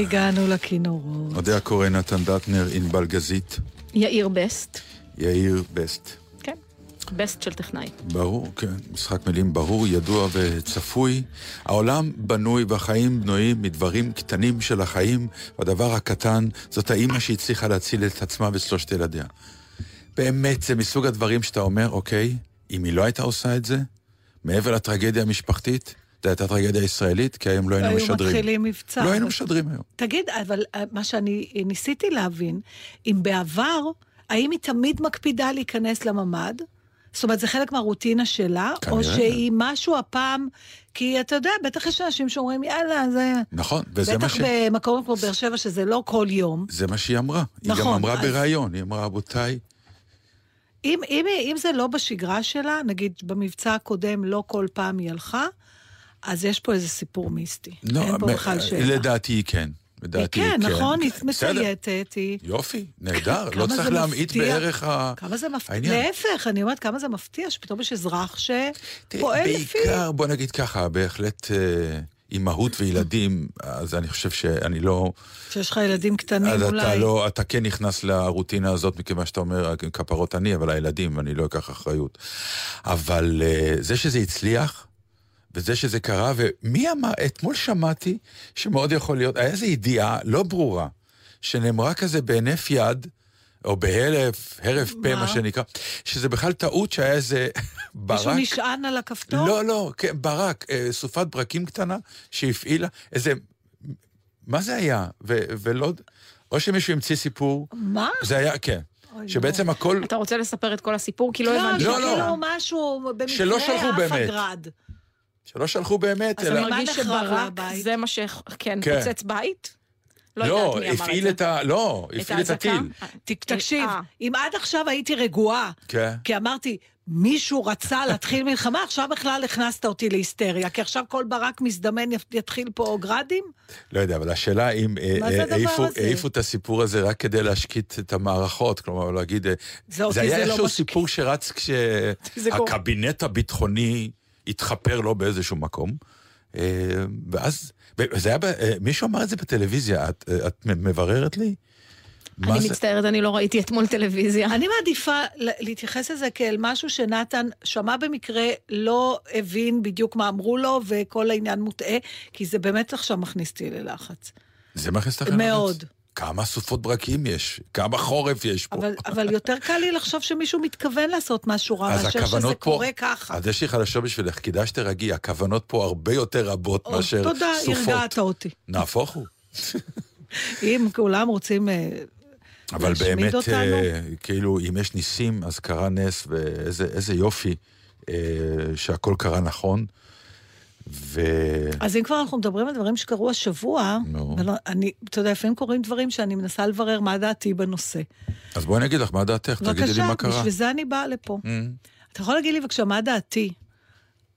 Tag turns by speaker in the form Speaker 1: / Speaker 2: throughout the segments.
Speaker 1: הגענו לכינורות. אודיה קורן, נתן דטנר, ענבל גזית,
Speaker 2: יאיר בסט.
Speaker 1: יאיר בסט.
Speaker 2: כן. בסט של טכנאי.
Speaker 1: ברור, כן, משחק מילים ברור, ידוע וצפוי. העולם בנוי והחיים בנויים מדברים קטנים של החיים, והדבר הקטן זאת האימא שהצליחה להציל את עצמה ושלושת ילדיה. באמת, זה מסוג הדברים שאתה אומר, אוקיי, אם היא לא הייתה עושה את זה, מעבר לטרגדיה המשפחתית, זו הייתה טרגדיה ישראלית, כי היום לא היינו
Speaker 3: היו
Speaker 1: משדרים.
Speaker 3: מתחילים מבצע.
Speaker 1: לא היינו משדרים היום.
Speaker 3: תגיד, אבל אה, מה שאני ניסיתי להבין, אם בעבר, האם היא תמיד מקפידה להיכנס לממ"ד? זאת אומרת, זה חלק מהרוטינה שלה, או
Speaker 1: כנראה.
Speaker 3: שהיא משהו הפעם, כי אתה יודע, בטח יש אנשים שאומרים, יאללה, זה...
Speaker 1: נכון, וזה מה
Speaker 3: בטח
Speaker 1: ש...
Speaker 3: במקום כמו באר שבע, שזה לא כל יום.
Speaker 1: זה מה שהיא אמרה. היא גם
Speaker 3: נכון,
Speaker 1: אמרה
Speaker 3: אז-
Speaker 1: בריאיון, היא אמרה, רבותיי,
Speaker 3: אם, אם, אם זה לא בשגרה שלה, נגיד במבצע הקודם לא כל פעם היא הלכה, אז יש פה איזה סיפור מיסטי.
Speaker 1: לא,
Speaker 3: אין פה בכלל שאלה.
Speaker 1: לדעתי היא כן.
Speaker 3: היא
Speaker 1: לדעתי
Speaker 3: כן, נכון, היא. מצייתת, היא...
Speaker 1: יופי, נהדר, לא צריך להמעיט. בערך ה...
Speaker 3: כמה זה מפתיע. להפך, אני אומרת, כמה זה מפתיע שפתאום יש אזרח שפועל לפי...
Speaker 1: בעיקר, בוא נגיד ככה, בהחלט אה, אימהות וילדים, אז אני חושב שאני לא...
Speaker 3: שיש לך ילדים קטנים
Speaker 1: אז
Speaker 3: אולי.
Speaker 1: אתה לא, אתה כן נכנס לרוטינה הזאת, מכיוון שאתה אומר, כפרות אני, אבל הילדים, אני לא אקח אחריות. אבל אה, זה שזה הצליח, וזה שזה קרה, ומי אמר, אתמול שמעתי שמאוד יכול להיות, היה איזו ידיעה לא ברורה, שנאמרה כזה בהינף יד, או בהלף, הרף פה,
Speaker 3: מה?
Speaker 1: שנקרא, שזה בכלל טעות שהיה איזה ברק.
Speaker 3: מישהו נשען על הכפתור?
Speaker 1: לא, לא, כן, ברק, אה, סופת ברקים קטנה שהפעילה, איזה... מה זה היה? ו- ולא... או שמישהו המציא סיפור,
Speaker 3: מה?
Speaker 1: זה היה, כן. שבעצם הכל...
Speaker 2: אתה רוצה לספר את כל הסיפור? כי לא
Speaker 3: לא,
Speaker 2: הבנתי.
Speaker 1: לא, לא.
Speaker 3: שכאילו משהו במקרה
Speaker 1: שלא שלחו
Speaker 3: עף
Speaker 1: באמת.
Speaker 3: הגרד.
Speaker 1: שלא שלחו באמת,
Speaker 3: אז
Speaker 1: אלא...
Speaker 3: אני
Speaker 2: אתה מרגיש שברק? זה מה ש... כן,
Speaker 1: כן.
Speaker 2: פוצץ בית? לא
Speaker 1: לא, הפעיל. את ה... לא, הפעיל את? הטיל.
Speaker 3: ת- תקשיב,
Speaker 2: אה.
Speaker 3: אם עד עכשיו הייתי רגועה,
Speaker 1: כן.
Speaker 3: כי אמרתי, מישהו רצה להתחיל מלחמה, עכשיו בכלל הכנסת אותי להיסטריה, כי עכשיו כל ברק מזדמן יתחיל פה גרדים?
Speaker 1: לא יודע, אבל השאלה אם אה, אה, העיפו- את הסיפור הזה רק כדי להשקיט את המערכות, כלומר להגיד, אה,
Speaker 3: זה
Speaker 1: היה
Speaker 3: זה לא
Speaker 1: איזשהו
Speaker 3: משקיט.
Speaker 1: סיפור שרץ. כשהקבינט הביטחוני התחפר לו באיזשהו מקום, אה, ואז, וזה היה, אה, מישהו אמר את זה בטלוויזיה, את אה, את מבררת לי?
Speaker 2: אני
Speaker 1: זה?
Speaker 2: מצטערת, אני לא ראיתי אתמול טלוויזיה.
Speaker 3: אני מעדיפה ל- להתייחס לזה כאל משהו שנתן שמע במקרה, לא הבין בדיוק מה אמרו לו, וכל העניין מוטעה, כי זה באמת עכשיו מכניס אותי ללחץ.
Speaker 1: זה מכניס אותך
Speaker 3: מאוד.
Speaker 1: כמה סופות ברקים יש? כמה חורף יש פה?
Speaker 3: אבל, אבל יותר קל לי לחשוב שמישהו מתכוון לעשות משהו רע, מאשר שזה
Speaker 1: פה,
Speaker 3: קורה ככה.
Speaker 1: אז יש לי חדשות בשבילך, כדאי שתרגעי, הכוונות פה הרבה יותר רבות
Speaker 3: או,
Speaker 1: מאשר
Speaker 3: תודה,
Speaker 1: סופות.
Speaker 3: הרגעת אותי.
Speaker 1: נהפוך הוא.
Speaker 3: אם כולם רוצים אה,
Speaker 1: אבל באמת,
Speaker 3: אותנו?
Speaker 1: אה, כאילו, אם יש ניסים, אז קרה נס, ואיזה איזה יופי אה, שהכל קרה נכון. ו...
Speaker 3: אז אם כבר אנחנו מדברים על דברים שקרו השבוע,
Speaker 1: נו.
Speaker 3: ולא- אני, אתה יודע, לפעמים קורים דברים שאני מנסה לברר מה דעתי בנושא.
Speaker 1: אז בואי אני אגיד לך, מה דעתך? תגידי לי
Speaker 3: בבקשה,
Speaker 1: מה קרה.
Speaker 3: בשביל זה אני באה לפה.
Speaker 1: Mm.
Speaker 3: אתה יכול להגיד לי בבקשה מה דעתי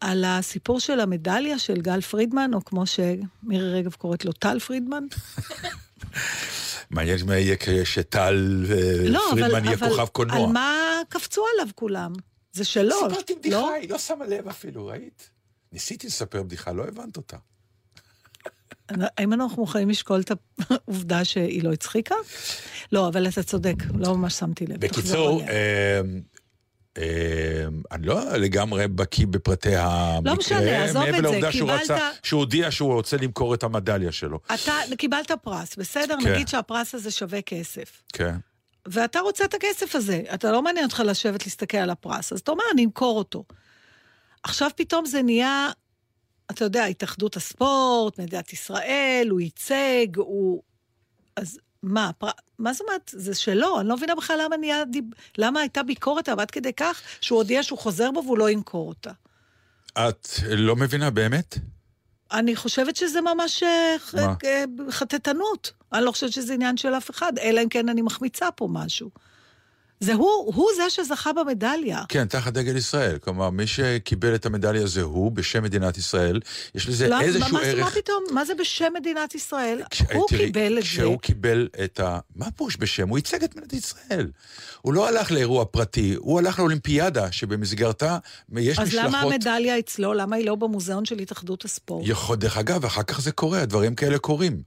Speaker 3: על הסיפור של המדליה של גל פרידמן, או כמו שמירי רגב קוראת לו, טל פרידמן?
Speaker 1: מעניין מה יהיה כשטל
Speaker 3: לא,
Speaker 1: פרידמן יהיה כוכב קולנוע.
Speaker 3: על מה קפצו עליו כולם? זה שלו,
Speaker 1: סיפרתי בדיחה,
Speaker 3: לא?
Speaker 1: היא לא שמה לב אפילו, ראית? ניסיתי לספר בדיחה, לא הבנת אותה.
Speaker 3: האם אנחנו מוכנים לשקול את העובדה שהיא לא הצחיקה? לא, אבל אתה צודק, לא ממש שמתי לב.
Speaker 1: בקיצור. אה, אה, אני לא לגמרי בקיא בפרטי המקרה.
Speaker 3: לא משנה, עזוב את
Speaker 1: מעבר
Speaker 3: זה,
Speaker 1: לעובדה שהוא
Speaker 3: קיבלת-
Speaker 1: רצה, שהוא הודיע שהוא רוצה למכור את המדליה שלו.
Speaker 3: אתה קיבלת פרס, בסדר?
Speaker 1: כן.
Speaker 3: נגיד שהפרס הזה שווה כסף.
Speaker 1: כן.
Speaker 3: ואתה רוצה את הכסף הזה, אתה לא מעניין אותך לשבת להסתכל על הפרס, אז אתה אומר, אני אמכור אותו. עכשיו פתאום זה נהיה, אתה יודע, התאחדות הספורט, מדינת ישראל, הוא ייצג, הוא... אז מה, פר... מה זאת אומרת? זה שלו, אני לא מבינה בכלל למה נהיה, דיב... למה הייתה ביקורת עליו עד כדי כך שהוא הודיע שהוא חוזר בו והוא לא ימכור אותה.
Speaker 1: את לא מבינה באמת?
Speaker 3: אני חושבת שזה ממש אה,
Speaker 1: מה?
Speaker 3: אה, חטטנות. אני לא חושבת שזה עניין של אף אחד, אלא אם כן אני מחמיצה פה משהו. זה הוא, הוא זה שזכה במדליה.
Speaker 1: כן, תחת דגל ישראל. כלומר, מי שקיבל את המדליה זה הוא, בשם מדינת ישראל. יש לזה
Speaker 3: למה-
Speaker 1: איזשהו
Speaker 3: מה,
Speaker 1: ערך...
Speaker 3: מה פתאום? מה זה בשם מדינת ישראל?
Speaker 1: כש-
Speaker 3: הוא
Speaker 1: תראי,
Speaker 3: קיבל את זה.
Speaker 1: כשהוא קיבל את ה... מה פירוש בשם? הוא ייצג את מדינת ישראל. הוא לא הלך לאירוע פרטי, הוא הלך לאולימפיאדה, שבמסגרתה יש
Speaker 3: אז
Speaker 1: משלחות...
Speaker 3: למה המדליה אצלו? למה היא לא במוזיאון של התאחדות הספורט?
Speaker 1: יכול, דרך אגב, אחר כך זה קורה, הדברים כאלה קורים.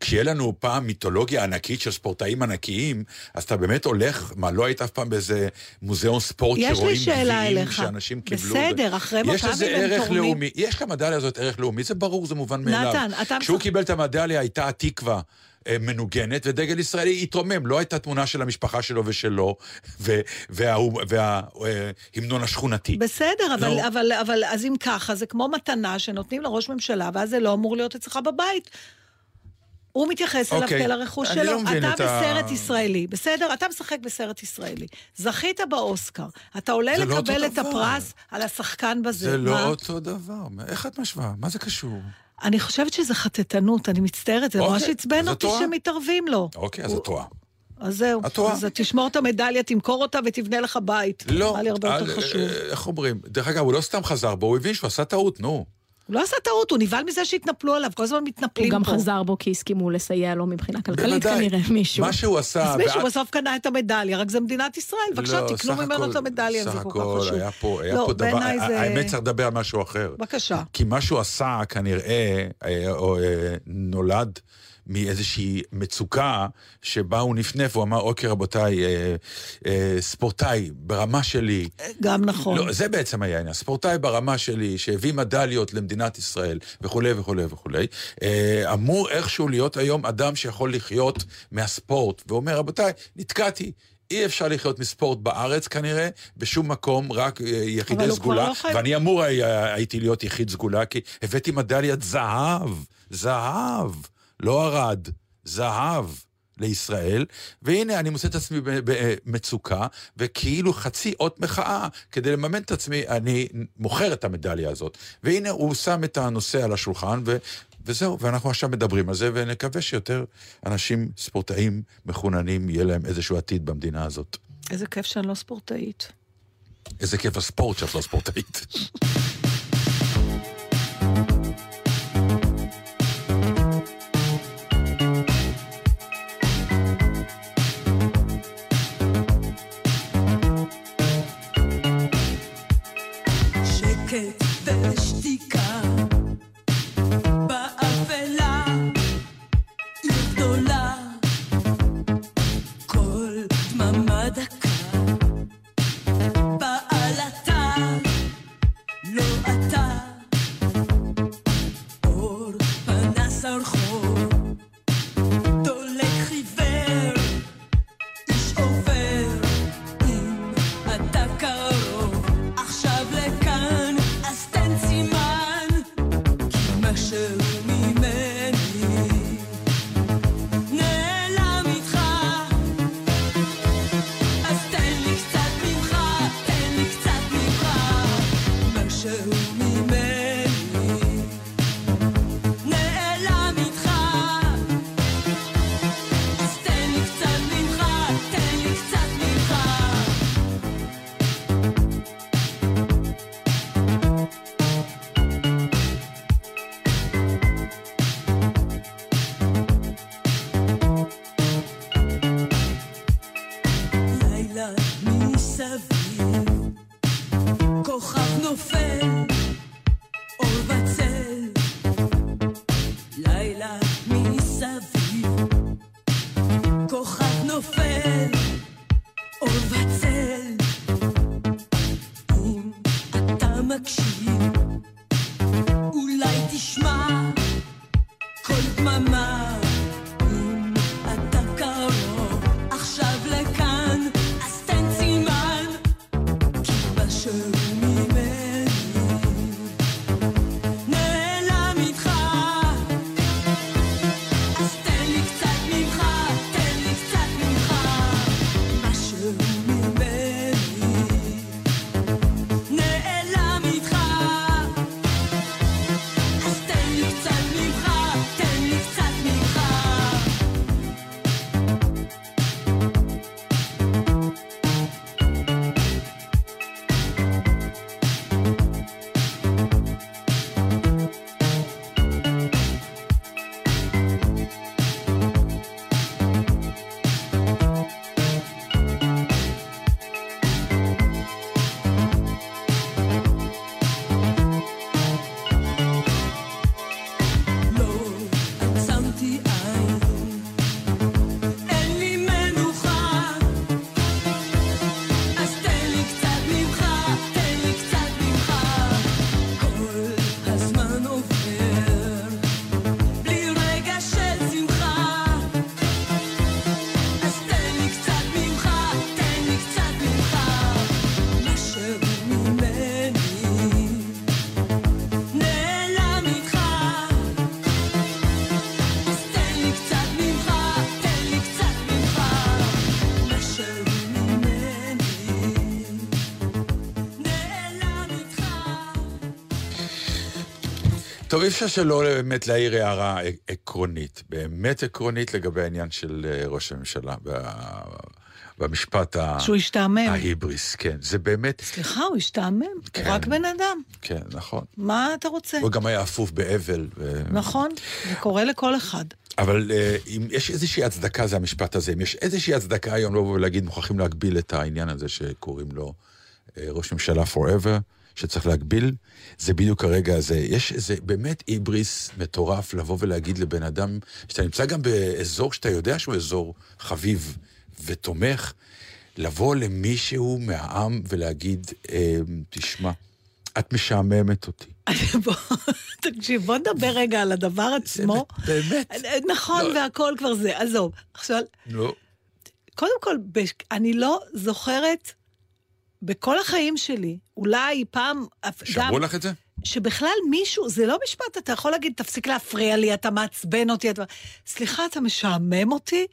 Speaker 1: כשיהיה לנו פעם מיתולוגיה ענקית של ספורטאים ענקיים, אז אתה באמת הולך, מה, לא היית אף פעם באיזה מוזיאון ספורט
Speaker 3: יש לי
Speaker 1: שרואים
Speaker 3: שאלה
Speaker 1: גביעים
Speaker 3: אליך.
Speaker 1: שאנשים קיבלו?
Speaker 3: בסדר, אחרי
Speaker 1: יש
Speaker 3: מכבי
Speaker 1: לזה
Speaker 3: הם
Speaker 1: ערך
Speaker 3: תורמים.
Speaker 1: לאומי, יש למדליה הזאת ערך לאומי, זה ברור, זה מובן מאליו.
Speaker 3: נתן, אתה
Speaker 1: כשהוא
Speaker 3: משחק-
Speaker 1: קיבל את המדליה הייתה התקווה. אה, מנוגנת, ודגל ישראלי התרומם. לא הייתה תמונה של המשפחה שלו ושלו, וההמנון השכונתי.
Speaker 3: בסדר, אבל,
Speaker 1: נו.
Speaker 3: אבל, אבל אז אם ככה, זה כמו מתנה שנותנים לראש ממשלה, ואז זה לא אמור להיות אצלך בבית. הוא מתייחס אליו
Speaker 1: אוקיי,
Speaker 3: כאל הרכוש שלו.
Speaker 1: לא
Speaker 3: אתה בסרט ישראלי, בסדר? אתה משחק בסרט ישראלי. זכית באוסקר. אתה עולה
Speaker 1: לא
Speaker 3: לקבל את
Speaker 1: דבר.
Speaker 3: הפרס על השחקן בזה.
Speaker 1: זה
Speaker 3: מה?
Speaker 1: לא אותו דבר. איך את משווה? מה זה קשור?
Speaker 3: אני חושבת שזה חטטנות, אני מצטערת, זה
Speaker 1: אוקיי,
Speaker 3: ממש עצבן
Speaker 1: אז את
Speaker 3: אותי. שמתערבים לו.
Speaker 1: אוקיי, אז
Speaker 3: הוא-
Speaker 1: את טועה.
Speaker 3: אז זהו. אז תשמור את המדליה, תמכור אותה ותבנה לך בית.
Speaker 1: לא,
Speaker 3: נראה לי הרבה יותר חשוב.
Speaker 1: אה, איך אומרים? דרך אגב, הוא לא סתם חזר בו, הוא הבין שהוא עשה טעות, נו.
Speaker 3: הוא לא עשה טעות, הוא נבהל מזה שהתנפלו עליו, כל הזמן
Speaker 2: הוא
Speaker 3: מתנפלים פה.
Speaker 2: גם חזר בו כי הסכימו לסייע לו מבחינה כלכלית
Speaker 1: בוודאי.
Speaker 2: כנראה, מישהו.
Speaker 1: מה שהוא עשה...
Speaker 3: אז מישהו
Speaker 1: ואת-
Speaker 3: בסוף קנה את המדליה, רק זה מדינת ישראל, בבקשה,
Speaker 1: לא,
Speaker 3: תקנו
Speaker 1: סך
Speaker 3: ממנו
Speaker 1: הכל-
Speaker 3: את המדליה, זה
Speaker 1: סך
Speaker 3: כל כך
Speaker 1: הכל
Speaker 3: חשוב.
Speaker 1: היה פה, היה
Speaker 3: לא,
Speaker 1: פה דבר,
Speaker 3: בעיניי זה-
Speaker 1: האמת צריך לדבר על משהו אחר.
Speaker 3: בבקשה.
Speaker 1: כי מה שהוא עשה כנראה, אה, או, אה, נולד מאיזושהי מצוקה שבה הוא נפנף, הוא אמר, אוקיי רבותיי, אה, אה, ספורטאי ברמה שלי,
Speaker 3: גם נכון.
Speaker 1: לא, זה בעצם היה העניין. ספורטאי ברמה שלי, שהביא מדליות למדינת ישראל, וכולי וכולי וכולי, אה, אמור איכשהו להיות היום אדם שיכול לחיות מהספורט, ואומר, רבותיי, נתקעתי. אי אפשר לחיות מספורט בארץ כנראה, בשום מקום, רק אה, יחידי סגולה.
Speaker 3: לא חייב-
Speaker 1: ואני אמור היה- הייתי להיות יחיד סגולה, כי הבאתי מדליית זהב, זהב, לא ארד, זהב. לישראל, והנה אני מוצא את עצמי במצוקה, וכאילו חצי אות מחאה, כדי לממן את עצמי, אני מוכר את המדליה הזאת. והנה הוא שם את הנושא על השולחן, ו... וזהו, ואנחנו עכשיו מדברים על זה, ונקווה שיותר אנשים, ספורטאים מחוננים, יהיה להם איזשהו עתיד במדינה הזאת.
Speaker 3: איזה כיף שאני לא ספורטאית.
Speaker 1: איזה כיף הספורט שאת לא ספורטאית. טוב, אי אפשר שלא באמת להעיר הערה עקרונית, באמת עקרונית לגבי העניין של אה, ראש הממשלה וה- במשפט ה-
Speaker 3: שהוא השתעמם.
Speaker 1: ההיבריס, כן. זה באמת,
Speaker 3: סליחה, הוא השתעמם, הוא
Speaker 1: כן.
Speaker 3: רק בן אדם.
Speaker 1: כן, נכון.
Speaker 3: מה אתה רוצה?
Speaker 1: הוא גם היה אפוף באבל. ו-
Speaker 3: נכון, זה קורה לכל אחד.
Speaker 1: אבל אה, אם יש איזושהי הצדקה, זה המשפט הזה, אם יש איזושהי הצדקה היום לבוא ולהגיד, מוכרחים להגביל את העניין הזה שקוראים לו אה, ראש ממשלה forever, שצריך להגביל, זה בדיוק הרגע הזה. יש איזה באמת היבריס מטורף לבוא ולהגיד לבן אדם, שאתה נמצא גם באזור שאתה יודע שהוא אזור חביב ותומך, לבוא למישהו מהעם ולהגיד, אה, תשמע, את משעממת אותי.
Speaker 3: בוא, תקשיב, בוא נדבר רגע על הדבר עצמו.
Speaker 1: באמת.
Speaker 3: נכון,
Speaker 1: לא.
Speaker 3: והכל כבר זה. עזוב. עכשיו,
Speaker 1: לא.
Speaker 3: קודם כל, אני לא זוכרת בכל החיים שלי, אולי פעם, גם,
Speaker 1: שמעו לך את זה?
Speaker 3: שבכלל מישהו, זה לא משפט, אתה יכול להגיד, תפסיק להפריע לי, אתה מעצבן אותי, אתה... סליחה, אתה משעמם אותי?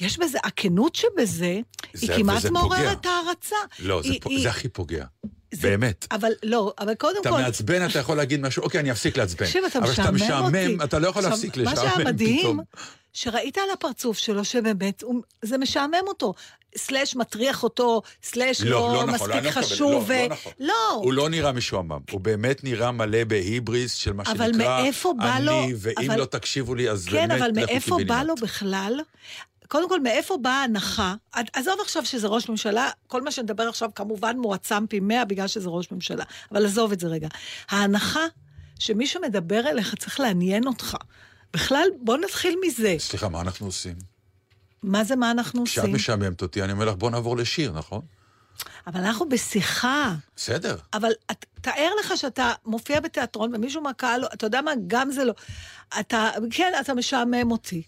Speaker 3: יש בזה, הכנות שבזה, היא כמעט מעוררת. הערצה.
Speaker 1: לא, זה,
Speaker 3: היא-
Speaker 1: פה,
Speaker 3: היא-
Speaker 1: זה הכי פוגע.
Speaker 3: זה-
Speaker 1: באמת.
Speaker 3: אבל לא, אבל קודם
Speaker 1: אתה
Speaker 3: כל...
Speaker 1: מעצבן, אתה יכול להגיד משהו, אוקיי, אני אפסיק לעצבן.
Speaker 3: תקשיב, אתה
Speaker 1: אבל כשאתה
Speaker 3: משעמם אותי.
Speaker 1: משעמם, אתה לא יכול
Speaker 3: עכשיו,
Speaker 1: להפסיק לשעמם
Speaker 3: מה שהיה מדהים,
Speaker 1: פתאום.
Speaker 3: שראית על הפרצוף שלו שבאמת, זה משעמם אותו. סלאש מטריח אותו, סלאש
Speaker 1: לא,
Speaker 3: לא,
Speaker 1: לא נכון,
Speaker 3: מספיק
Speaker 1: לא מקבל,
Speaker 3: חשוב.
Speaker 1: לא,
Speaker 3: ו-
Speaker 1: לא נכון.
Speaker 3: לא,
Speaker 1: הוא לא נראה משועמם, הוא באמת נראה מלא בהיבריס של מה
Speaker 3: אבל
Speaker 1: שנקרא,
Speaker 3: מאיפה בא לו-
Speaker 1: אני, ואם
Speaker 3: אבל-
Speaker 1: לא תקשיבו לי, אז
Speaker 3: כן,
Speaker 1: באמת,
Speaker 3: אבל
Speaker 1: לכו
Speaker 3: מאיפה בא
Speaker 1: קיבינימט.
Speaker 3: לו בכלל? קודם כל, מאיפה באה ההנחה? עזוב עכשיו שזה ראש ממשלה, כל מה שנדבר עכשיו כמובן מועצם פי מאה בגלל שזה ראש ממשלה, אבל עזוב את זה רגע. ההנחה שמישהו מדבר אליך צריך לעניין אותך. בכלל, בוא נתחיל מזה.
Speaker 1: סליחה, מה אנחנו עושים?
Speaker 3: מה זה מה אנחנו
Speaker 1: כשאת
Speaker 3: עושים?
Speaker 1: משעממת אותי, אני אומר לך, בוא נעבור לשיר, נכון?
Speaker 3: אבל אנחנו בשיחה.
Speaker 1: בסדר.
Speaker 3: אבל את, תאר לך שאתה מופיע בתיאטרון ומישהו מהקהל, אתה יודע מה, גם זה לא. אתה, כן, אתה משעמם אותי.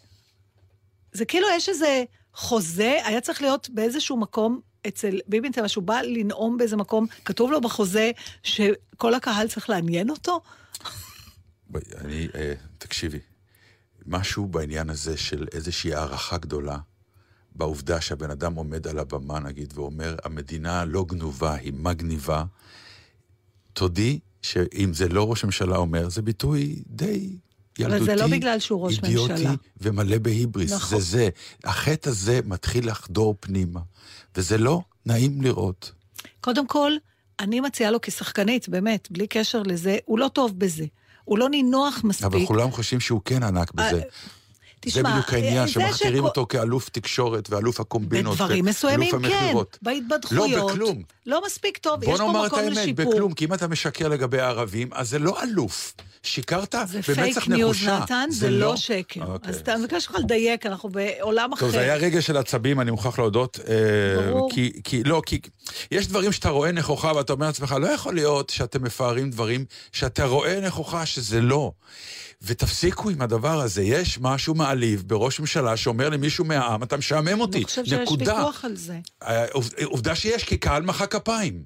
Speaker 3: זה כאילו יש איזה חוזה, היה צריך להיות באיזשהו מקום אצל ביבי נתניהו, שהוא בא לנאום באיזה מקום, כתוב לו בחוזה שכל הקהל צריך לעניין אותו?
Speaker 1: אני, אה, תקשיבי, משהו בעניין הזה של איזושהי הערכה גדולה, בעובדה שהבן אדם עומד על הבמה, נגיד, ואומר, המדינה לא גנובה, היא מגניבה, תודי שאם זה לא ראש הממשלה אומר, זה ביטוי די ילדותי,
Speaker 3: אבל זה לא בגלל שהוא ראש
Speaker 1: אידיוטי
Speaker 3: ממשלה.
Speaker 1: ומלא בהיבריס.
Speaker 3: נכון.
Speaker 1: זה זה. החטא הזה מתחיל לחדור פנימה, וזה לא נעים לראות.
Speaker 3: קודם כל, אני מציעה לו כשחקנית, באמת, בלי קשר לזה, הוא לא טוב בזה. הוא לא נינוח מספיק.
Speaker 1: אבל כולם חושבים שהוא כן ענק בזה.
Speaker 3: אה, תשמע,
Speaker 1: זה בדיוק העניין,
Speaker 3: אה, זה
Speaker 1: שמכתירים
Speaker 3: שכל-
Speaker 1: אותו כאלוף תקשורת ואלוף הקומבינות.
Speaker 3: בדברים מסוימים כן. בהתבדחויות.
Speaker 1: לא, בכלום.
Speaker 3: לא מספיק טוב,
Speaker 1: בוא
Speaker 3: יש פה
Speaker 1: נאמר את
Speaker 3: מקום
Speaker 1: האמת,
Speaker 3: לשיפור.
Speaker 1: בכלום, כי אם אתה משקר לגבי הערבים, אז זה לא אלוף. שיקרת
Speaker 3: זה
Speaker 1: במצח
Speaker 3: פייק ניוז,
Speaker 1: נחושה.
Speaker 3: נתן, זה לא שקר.
Speaker 1: אוקיי.
Speaker 3: אז אתה מבקש ממך לדייק, אנחנו בעולם אחר.
Speaker 1: טוב, זה היה רגע של עצבים, אני מוכרח להודות. אה,
Speaker 3: ברור.
Speaker 1: כי, כי, לא, כי יש דברים שאתה רואה נכוחה ואתה אומר לעצמך, לא יכול להיות שאתם מפארים דברים שאתה רואה נכוחה שזה לא. ותפסיקו עם הדבר הזה, יש משהו מעליב בראש ממשלה שאומר למישהו מהעם, אתה משעמם אותי,
Speaker 3: אני חושב שיש. ויכוח על זה.
Speaker 1: אה, עוב- עובדה שיש, כי קהל מחא כפיים.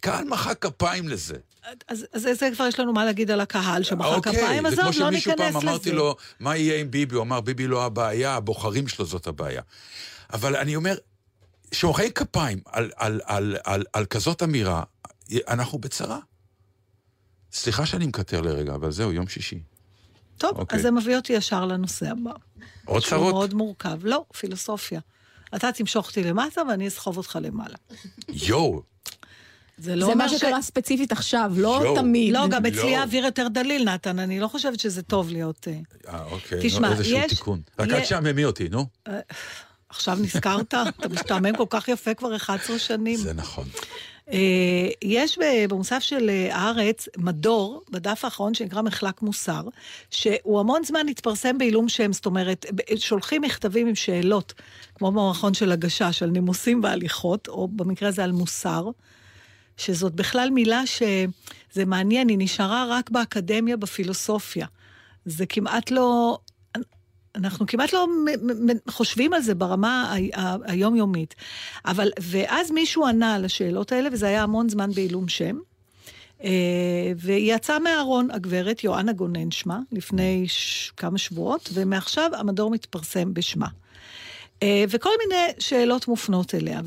Speaker 1: קהל מחא כפיים לזה.
Speaker 3: אז, אז זה כבר יש לנו מה להגיד על הקהל שמחא כפיים,
Speaker 1: אוקיי, זה
Speaker 3: עזוב,
Speaker 1: כמו
Speaker 3: לא
Speaker 1: שמישהו
Speaker 3: ניכנס
Speaker 1: פעם
Speaker 3: לזה.
Speaker 1: אמרתי לו, מה יהיה עם ביבי? הוא אמר, ביבי לא הבעיה, הבוחרים שלו זאת הבעיה. אבל אני אומר, שמוחאי כפיים על, על, על, על, על כזאת אמירה, אנחנו בצרה. סליחה שאני מקטר לרגע, אבל זהו, יום שישי.
Speaker 3: טוב,
Speaker 1: אוקיי.
Speaker 3: אז זה מביא אותי ישר לנושא הבא.
Speaker 1: עוד
Speaker 3: שהוא
Speaker 1: צרות?
Speaker 3: מאוד מורכב. לא, פילוסופיה. אתה תמשוך אותי למטה ואני אסחוב אותך למעלה.
Speaker 1: יואו,
Speaker 3: זה לא
Speaker 2: זה מה
Speaker 3: אומר ש-
Speaker 2: שקרה ספציפית עכשיו, לא
Speaker 1: יואו.
Speaker 2: תמיד.
Speaker 3: לא, גם אצלי
Speaker 1: לא.
Speaker 3: האוויר יותר דליל, נתן, אני לא חושבת שזה טוב להיות... אה,
Speaker 1: אה, אוקיי,
Speaker 3: תשמע,
Speaker 1: נו, איזשהו
Speaker 3: יש-
Speaker 1: תיקון. רק אל תשעממי אותי, נו.
Speaker 3: עכשיו נזכרת? אתה משתעמם כל כך יפה כבר 11 שנים.
Speaker 1: זה נכון.
Speaker 3: אה, יש במוסף של אה, הארץ מדור, בדף האחרון שנקרא מחלק מוסר, שהוא המון זמן התפרסם בעילום שם, זאת אומרת, שולחים מכתבים עם שאלות, כמו במערכון של הגשש, על נימוסים והליכות, או במקרה הזה על מוסר, שזאת בכלל מילה שזה מעניין, היא נשארה רק באקדמיה, בפילוסופיה. זה כמעט לא... אנחנו כמעט לא חושבים על זה ברמה ה- ה- היומיומית. אבל, ואז מישהו ענה על השאלות האלה, וזה היה המון זמן בעילום שם. אה, והיא יצאה מהארון, הגברת יואנה גונן שמה, לפני ש... כמה שבועות, ומעכשיו המדור מתפרסם בשמה. אה, וכל מיני שאלות מופנות אליה,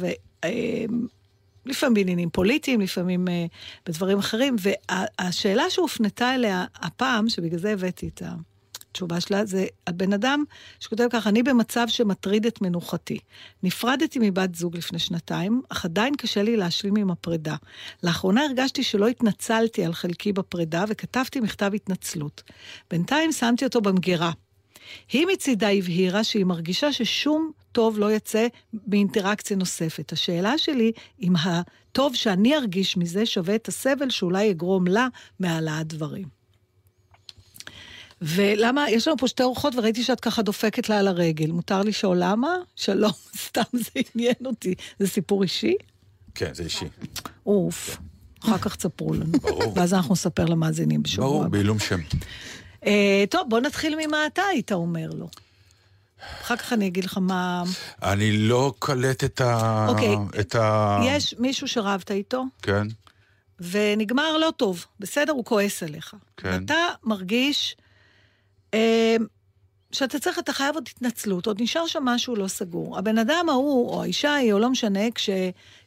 Speaker 3: ולפעמים בעניינים פוליטיים, לפעמים אה, בדברים אחרים, והשאלה שהופנתה אליה הפעם, שבגלל זה הבאתי את התשובה שלה, זה הבן אדם שכותב ככה, אני במצב שמטריד את מנוחתי. נפרדתי מבת זוג לפני שנתיים, אך עדיין קשה לי להשלים עם הפרידה. לאחרונה הרגשתי שלא התנצלתי על חלקי בפרידה, וכתבתי מכתב התנצלות. בינתיים שמתי אותו במגירה. היא מצידה הבהירה שהיא מרגישה ששום טוב לא יצא באינטראקציה נוספת. השאלה שלי, אם הטוב שאני ארגיש מזה שווה את הסבל שאולי יגרום לה מהעלאת דברים. ולמה, יש לנו פה שתי אורחות וראיתי שאת ככה דופקת לה על הרגל. מותר לשאול למה? שלום, סתם זה עניין אותי. זה סיפור אישי?
Speaker 1: כן, זה אישי.
Speaker 3: אוף. אחר כך תספרו לנו.
Speaker 1: ברור.
Speaker 3: ואז אנחנו נספר למאזינים בשבוע
Speaker 1: ברור. בעילום שם.
Speaker 3: אה, טוב, בוא נתחיל ממה אתה היית אומר לו. אחר כך אני אגיד לך מה...
Speaker 1: אני לא קולט את ה...
Speaker 3: אוקיי,
Speaker 1: את ה...
Speaker 3: יש מישהו שרבת איתו,
Speaker 1: כן,
Speaker 3: ונגמר לא טוב. בסדר, הוא כועס עליך.
Speaker 1: כן.
Speaker 3: ואתה מרגיש שאתה צריך, אתה חייב עוד התנצלות, עוד נשאר שם משהו לא סגור. הבן אדם ההוא, או האישה ההיא, או לא משנה, כש,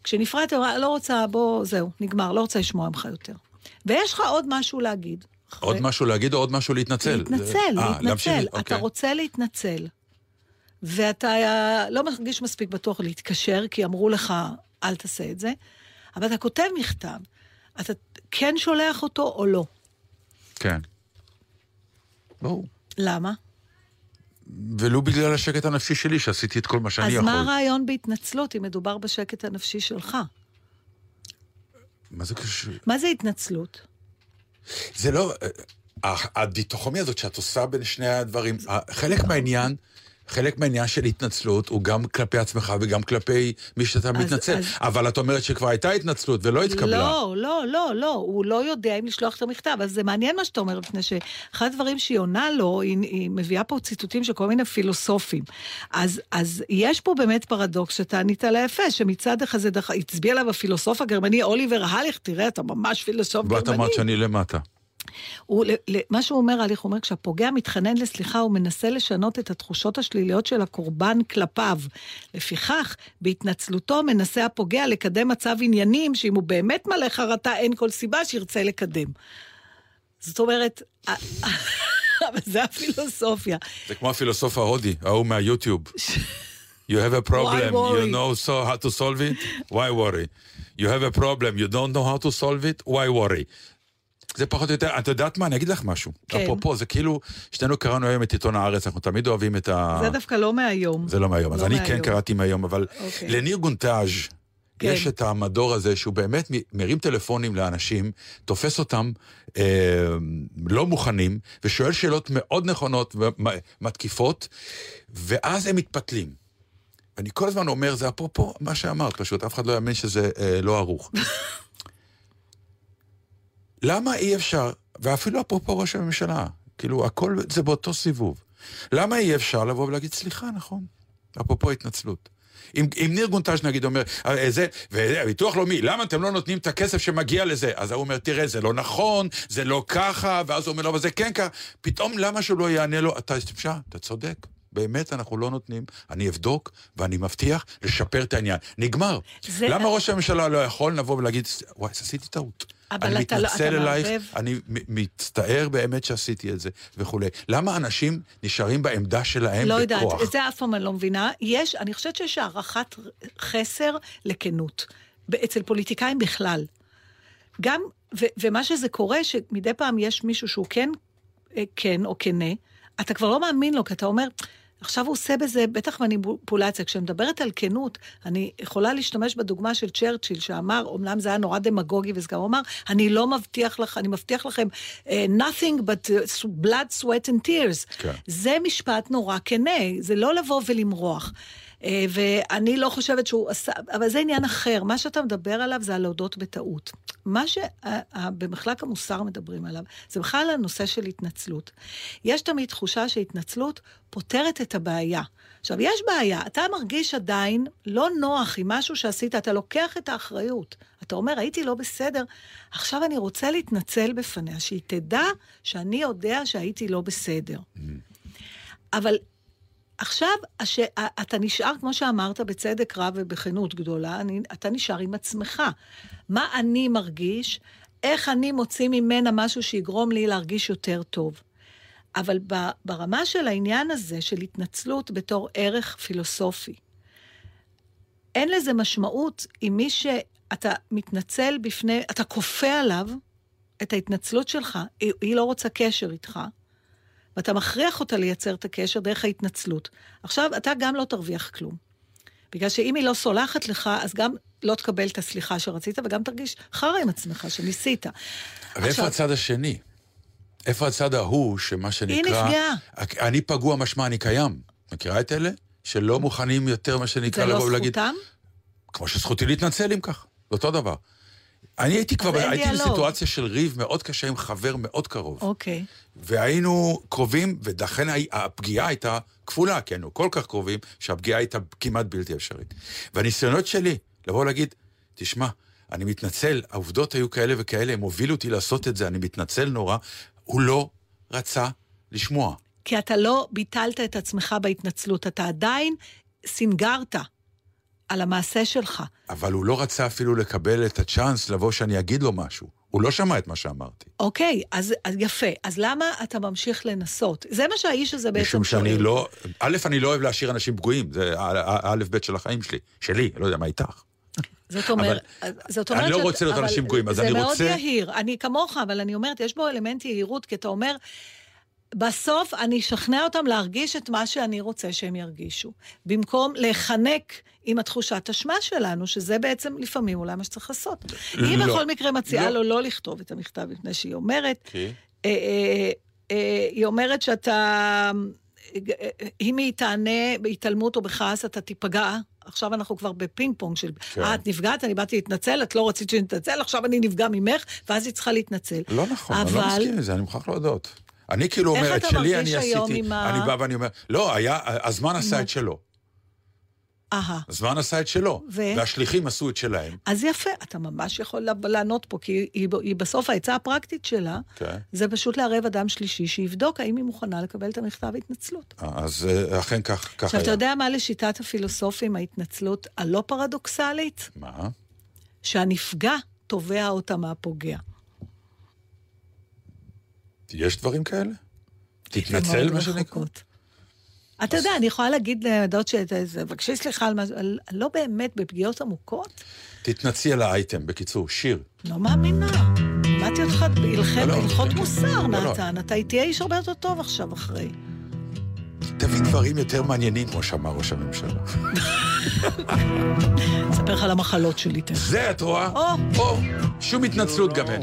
Speaker 3: כשנפרדת, לא רוצה, בוא, זהו, נגמר, לא רוצה לשמוע ממך יותר. ויש לך עוד משהו להגיד.
Speaker 1: עוד
Speaker 3: אחרי-
Speaker 1: משהו להגיד או עוד משהו להתנצל?
Speaker 3: להתנצל,
Speaker 1: זה- אה, להמשיך-
Speaker 3: להתנצל. אתה
Speaker 1: אוקיי.
Speaker 3: רוצה להתנצל, ואתה אה, לא מרגיש מספיק בטוח להתקשר, כי אמרו לך, אל תעשה את זה, אבל אתה כותב מכתב, אתה כן שולח אותו או לא.
Speaker 1: כן. ברור.
Speaker 3: למה?
Speaker 1: ולו בגלל השקט הנפשי שלי, שעשיתי את כל מה שאני
Speaker 3: אז
Speaker 1: יכול.
Speaker 3: מה הרעיון בהתנצלות אם מדובר בשקט הנפשי שלך?
Speaker 1: מה זה קשור?
Speaker 3: מה זה התנצלות?
Speaker 1: זה לא... אה, הדיתוחומיה הזאת שאת עושה בין שני הדברים, חלק מהעניין... חלק מהעניין של התנצלות הוא גם כלפי עצמך וגם כלפי מי שאתה מתנצל.
Speaker 3: אז-
Speaker 1: אבל את אומרת שכבר הייתה התנצלות ולא התקבלה.
Speaker 3: לא, לא, לא, לא, הוא לא יודע אם לשלוח את המכתב. אז זה מעניין מה שאתה אומר, מפני שאחד הדברים שהיא עונה לו, היא, היא מביאה פה ציטוטים של כל מיני פילוסופים. אז, אז יש פה באמת פרדוקס שאתה ענית לה יפה, שמצד אחד זה דח... הצביע עליו הפילוסוף הגרמני אוליבר הליך, תראה, אתה ממש פילוסוף
Speaker 1: ואת
Speaker 3: גרמני.
Speaker 1: אמרת שאני למטה.
Speaker 3: הוא, מה שהוא אומר, הליך, הוא אומר, כשהפוגע מתחנן לסליחה, הוא מנסה לשנות את התחושות השליליות של הקורבן כלפיו. לפיכך, בהתנצלותו מנסה הפוגע לקדם מצב עניינים, שאם הוא באמת מלא חרטה, אין כל סיבה שירצה לקדם. זאת אומרת, זה הפילוסופיה.
Speaker 1: זה כמו הפילוסוף ההודי, ההוא מהיוטיוב. You have a problem, you know so how to solve it? Why worry? You have a problem, you don't know how to solve it? Why worry? זה פחות או יותר, את יודעת מה, אני אגיד לך משהו.
Speaker 3: כן.
Speaker 1: אפרופו, זה כאילו, שנינו קראנו היום את עיתון הארץ, אנחנו תמיד אוהבים את ה...
Speaker 3: זה דווקא לא מהיום.
Speaker 1: זה לא מהיום, אז
Speaker 3: לא
Speaker 1: אני
Speaker 3: מהיום.
Speaker 1: כן קראתי מהיום, אבל
Speaker 3: אוקיי.
Speaker 1: לניר גונטאז'
Speaker 3: כן.
Speaker 1: יש את המדור הזה שהוא באמת מרים טלפונים לאנשים, תופס אותם אה, לא מוכנים, ושואל שאלות מאוד נכונות ומתקיפות, ואז הם מתפתלים. אני כל הזמן אומר, זה אפרופו מה שאמרת, פשוט אף אחד לא יאמין שזה אה, לא ערוך. למה אי אפשר, ואפילו אפרופו ראש הממשלה, כאילו, הכל זה באותו סיבוב. למה אי אפשר לבוא ולהגיד, סליחה, נכון, אפרופו התנצלות. אם, אם ניר גונטאז' נגיד אומר, "אה, זה, וביטוח לאומי, למה אתם לא נותנים את הכסף שמגיע לזה? אז הוא אומר, תראה, זה לא נכון, זה לא ככה, ואז הוא אומר לו, אבל זה כן ככה. פתאום למה שהוא לא יענה לו, אתה, תשמע, אתה צודק. באמת אנחנו לא נותנים, אני אבדוק ואני מבטיח לשפר את העניין. נגמר.
Speaker 3: זה-
Speaker 1: למה ראש הממשלה לא יכול לבוא ולהגיד, וואי, עשיתי טעות.
Speaker 3: אבל
Speaker 1: אני
Speaker 3: אתה לא-
Speaker 1: מתנצל
Speaker 3: אתה
Speaker 1: אלייך,
Speaker 3: מערבב.
Speaker 1: אני מצטער באמת שעשיתי את זה, וכולי. למה אנשים נשארים בעמדה שלהם
Speaker 3: לא
Speaker 1: בכוח?
Speaker 3: יודעת, את זה אף פעם אני לא מבינה. יש, אני חושבת שיש הערכת חסר לכנות. אצל פוליטיקאים בכלל. גם, ו, ומה שזה קורה, שמדי פעם יש מישהו שהוא כן, אה, כן או כנה, אתה כבר לא מאמין לו, כי אתה אומר, עכשיו הוא עושה בזה בטח מניפולציה. כשאני מדברת על כנות, אני יכולה להשתמש בדוגמה של צ'רצ'יל, שאמר, אומנם זה היה נורא דמגוגי, וזה גם אמר, אני לא מבטיח לך, אני מבטיח לכם, uh, nothing but uh, blood, sweat and tears.
Speaker 1: כן.
Speaker 3: זה משפט נורא כנה, זה לא לבוא ולמרוח. אה, ואני לא חושבת שהוא עשה, אבל זה עניין אחר. מה שאתה מדבר עליו זה על להודות בטעות. מה שבמחלק המוסר מדברים עליו, זה בכלל הנושא של התנצלות. יש תמיד תחושה שהתנצלות פותרת את הבעיה. עכשיו, יש בעיה, אתה מרגיש עדיין לא נוח עם משהו שעשית, אתה לוקח את האחריות. אתה אומר, הייתי לא בסדר, עכשיו אני רוצה להתנצל בפניה, שהיא תדע שאני יודע שהייתי לא בסדר. אבל עכשיו, הש... אתה נשאר, כמו שאמרת, בצדק רב ובכנות גדולה, אני... אתה נשאר עם עצמך. מה אני מרגיש, איך אני מוציא ממנה משהו שיגרום לי להרגיש יותר טוב. אבל. ברמה של העניין הזה, של התנצלות בתור ערך פילוסופי, אין לזה משמעות אם מי שאתה מתנצל בפני, אתה כופה עליו את ההתנצלות שלך, היא, היא לא רוצה קשר איתך, ואתה מכריח אותה לייצר את הקשר דרך ההתנצלות. עכשיו, אתה גם לא תרוויח כלום. בגלל שאם היא לא סולחת לך, אז גם לא תקבל את הסליחה שרצית, וגם תרגיש חרא עם עצמך, שניסית.
Speaker 1: ואיפה
Speaker 3: עכשיו-
Speaker 1: הצד השני? איפה הצד ההוא, שמה שנקרא...
Speaker 3: נפגעה.
Speaker 1: אני פגוע משמע אני קיים. מכירה את אלה? שלא מוכנים יותר, מה שנקרא,
Speaker 3: זה לא
Speaker 1: לבוא ולהגיד...
Speaker 3: זכותם?
Speaker 1: כמו שזכותי להתנצל אם כך, זה אותו דבר. אני הייתי כבר, הייתי
Speaker 3: דיאלוג.
Speaker 1: בסיטואציה של ריב מאוד קשה עם חבר מאוד קרוב.
Speaker 3: אוקיי.
Speaker 1: והיינו קרובים, ולכן הפגיעה הייתה כפולה, כי היינו כל כך קרובים, שהפגיעה הייתה כמעט בלתי אפשרית. והניסיונות שלי, לבוא ולהגיד, תשמע, אני מתנצל, העובדות היו כאלה וכאלה, הם הובילו אותי לעשות את זה, אני מתנצל נורא, הוא לא רצה לשמוע.
Speaker 3: כי אתה לא ביטלת את עצמך בהתנצלות, אתה עדיין סינגרת על המעשה שלך.
Speaker 1: אבל הוא לא רצה אפילו לקבל את הצ'אנס לבוא שאני אגיד לו משהו. הוא לא שמע את מה שאמרתי.
Speaker 3: אוקיי, אז, אז יפה. אז למה אתה ממשיך לנסות? זה מה שהאיש הזה בעצם
Speaker 1: משום שאני
Speaker 3: שואל.
Speaker 1: לא... א', אני לא אוהב להשאיר אנשים פגועים, זה האלף-בית של החיים שלי. שלי, לא יודע מה איתך.
Speaker 3: זאת אומרת, זאת אומרת...
Speaker 1: אני לא רוצה להיות
Speaker 3: אבל
Speaker 1: אנשים גרועים, אז אני
Speaker 3: זה
Speaker 1: רוצה-
Speaker 3: מאוד יהיר. אני כמוך, אבל אני אומרת, יש בו אלמנט יהירות, כי אתה אומר, בסוף אני אשכנע אותם להרגיש את מה שאני רוצה שהם ירגישו. במקום להיחנק עם התחושת אשמה שלנו, שזה בעצם לפעמים אולי מה שצריך לעשות. היא
Speaker 1: לא.
Speaker 3: בכל מקרה מציעה
Speaker 1: לא.
Speaker 3: לו לא לכתוב את המכתב, מפני שהיא אומרת,
Speaker 1: כי?
Speaker 3: אה, אה, אה, היא אומרת שאתה, אם היא תענה בהתעלמות או בכעס, אתה תיפגע. עכשיו אנחנו כבר בפינג פונג של,
Speaker 1: כן.
Speaker 3: אה, את נפגעת, אני באתי להתנצל, את לא רצית שנתנצל, עכשיו אני נפגע ממך, ואז היא צריכה להתנצל.
Speaker 1: לא נכון, אני לא
Speaker 3: אבל-
Speaker 1: מסכים עם זה, אני מוכרח להודות. אני כאילו
Speaker 3: איך
Speaker 1: אומר, את
Speaker 3: אתה
Speaker 1: שלי
Speaker 3: מרגיש
Speaker 1: אני
Speaker 3: היום
Speaker 1: עשיתי,
Speaker 3: עם ה-
Speaker 1: אני בא ואני אומר, לא, היה, הזמן עשה. את שלו.
Speaker 3: אהה.
Speaker 1: הזמן עשה את שלו.
Speaker 3: ו?
Speaker 1: והשליחים עשו את שלהם.
Speaker 3: אז יפה, אתה ממש יכול לענות פה, כי היא, היא בסוף העצה הפרקטית שלה,
Speaker 1: כן.
Speaker 3: זה פשוט לערב אדם שלישי שיבדוק האם היא מוכנה לקבל את המכתב התנצלות.
Speaker 1: אז אה, אכן כך כך
Speaker 3: עכשיו,
Speaker 1: היה.
Speaker 3: אתה יודע מה לשיטת הפילוסופים ההתנצלות הלא פרדוקסלית?
Speaker 1: מה?
Speaker 3: שהנפגע תובע אותה מהפוגע.
Speaker 1: יש דברים כאלה? תתנצל, מה שנקרא.
Speaker 3: אתה יודע, אני יכולה להגיד לדוד שתבקשי סליחה על משהו, על- לא באמת בפגיעות עמוקות?
Speaker 1: תתנצי על האייטם, בקיצור, שיר.
Speaker 3: לא מאמינה. מה קראתי אותך
Speaker 1: לא, לא,
Speaker 3: בהלכות
Speaker 1: כן.
Speaker 3: מוסר,
Speaker 1: לא.
Speaker 3: נתן. אתה תהיה איש הרבה יותר טוב עכשיו אחרי.
Speaker 1: תביא דברים יותר מעניינים, כמו שאמר ראש הממשלה.
Speaker 3: אספר לך על המחלות שלי תכף.
Speaker 1: זה, את רואה?
Speaker 3: או,
Speaker 1: שום התנצלות גם אין.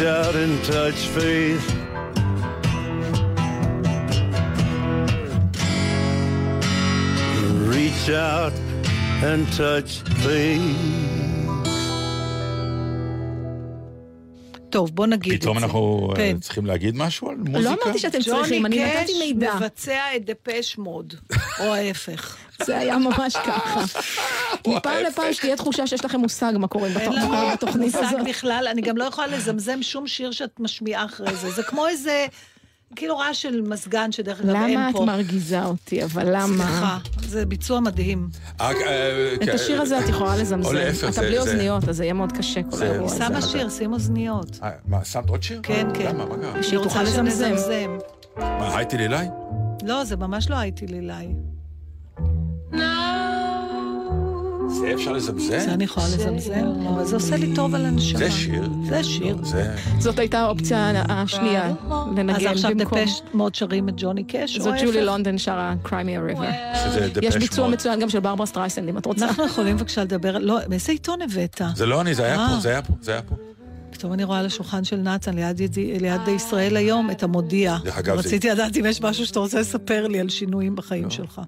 Speaker 4: Reach out and touch faith. Reach out and touch faith.
Speaker 3: טוב, בוא נגיד את זה.
Speaker 1: פתאום אנחנו אה,
Speaker 3: כן.
Speaker 1: צריכים להגיד משהו על מוזיקה?
Speaker 2: לא אמרתי שאתם צריכים, אני
Speaker 3: ג'וני
Speaker 2: נתתי
Speaker 3: קאש
Speaker 2: מידע.
Speaker 3: מבצע את דפש מוד, או ההפך.
Speaker 2: זה היה ממש ככה. מפעם לפעם שתהיה תחושה שיש לכם מושג מה קורה
Speaker 3: אין
Speaker 2: בתוכ-
Speaker 3: לנו
Speaker 2: בתוכנית
Speaker 3: מושג
Speaker 2: הזאת.
Speaker 3: בכלל, אני גם לא יכולה לזמזם שום שיר שאת משמיעה אחרי זה. זה כמו איזה, כאילו רעש של מזגן, שדרך אגב אין
Speaker 2: למה את
Speaker 3: פה.
Speaker 2: מרגיזה אותי? אבל למה?
Speaker 3: סליחה, זה ביצוע מדהים.
Speaker 1: אה, אה,
Speaker 2: את
Speaker 1: כן,
Speaker 2: השיר הזה את יכולה לזמזם.
Speaker 1: או להפך,
Speaker 2: אתה בלי אוזניות, אז זה יהיה מאוד קשה כל האירוע הזה.
Speaker 3: שמה שיר, שים אוזניות.
Speaker 1: אה, מה, שמת עוד שיר?
Speaker 3: כן, כן.
Speaker 1: למה? מה קרה?
Speaker 3: אני
Speaker 2: שהיא
Speaker 3: רוצה
Speaker 2: תוכל לזמזם.
Speaker 1: מה, הייתי לילי?
Speaker 3: לא, זה ממש לא הייתי לילי.
Speaker 1: זה אפשר לזמזם?
Speaker 3: זה אני יכולה לזמזם, אבל זה עושה לי טוב על הנשמה.
Speaker 1: זה שיר.
Speaker 3: זה שיר.
Speaker 1: לא, זה...
Speaker 2: זאת הייתה האופציה השנייה,
Speaker 3: אז
Speaker 2: לנגן
Speaker 3: עכשיו
Speaker 2: במקום.
Speaker 3: דפש מאוד שרים את ג'וני קאש,
Speaker 2: זאת? ג'ולי לונדון שרה קריימיה ריבר.
Speaker 1: שזה דפש
Speaker 2: יש ביצוע. מצוין גם של ברברה סטרייסנד, אם את רוצה.
Speaker 3: אנחנו יכולים בבקשה לדבר, לא, מאיזה עיתון הבאת?
Speaker 1: זה לא אני, זה היה
Speaker 3: אה.
Speaker 1: פה, זה היה פה, זה היה פה.
Speaker 3: פתאום אני רואה על השולחן של נתן ליד, ליד ישראל היום את המודיע.
Speaker 1: דרך אגב, זה-
Speaker 3: רציתי לדעת אם יש משהו שאתה רוצה לספר לי על שינויים בחיים
Speaker 1: לא.
Speaker 3: שלך.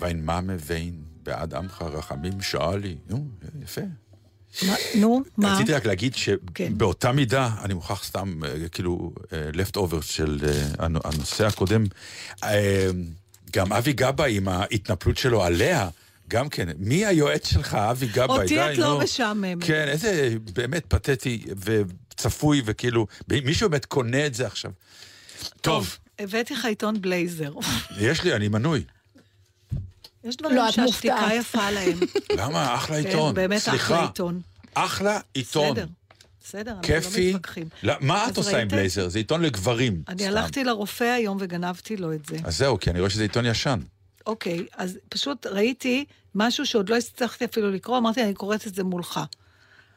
Speaker 1: ואין מה מבין, בעד עמך רחמים שאלי. נו, יפה.
Speaker 3: נו, מה?
Speaker 1: רציתי רק להגיד
Speaker 3: כן.
Speaker 1: שבאותה מידה, אני מוכרח סתם, אה, כאילו, לפט אובר של אה, הנ- הנושא הקודם, אה, גם אבי גבאי עם ההתנפלות שלו עליה, גם כן, מי היועץ שלך, אבי גבאי?
Speaker 3: אותי את לא. משעממת.
Speaker 1: כן, איזה באמת פתטי וצפוי, וכאילו, מישהו באמת קונה את זה עכשיו. טוב,
Speaker 3: הבאתי לך עיתון בלייזר.
Speaker 1: יש לי, אני מנוי.
Speaker 3: יש דברים
Speaker 2: לא,
Speaker 3: שהשתיקה. יפה להם.
Speaker 1: למה? אחלה
Speaker 3: כן,
Speaker 1: עיתון.
Speaker 3: באמת
Speaker 1: סליחה.
Speaker 3: אחלה עיתון.
Speaker 1: אחלה עיתון.
Speaker 3: בסדר. בסדר? אנחנו. לא מתווכחים.
Speaker 1: לא, מה את עושה עם? בלייזר? זה עיתון לגברים.
Speaker 3: אני
Speaker 1: סתם.
Speaker 3: הלכתי לרופא היום וגנבתי לו את זה.
Speaker 1: אז זהו, כי אני רואה שזה עיתון ישן.
Speaker 3: אוקיי, אז פשוט ראיתי משהו שעוד לא הצלחתי אפילו לקרוא, אמרתי, אני קוראת את זה מולך.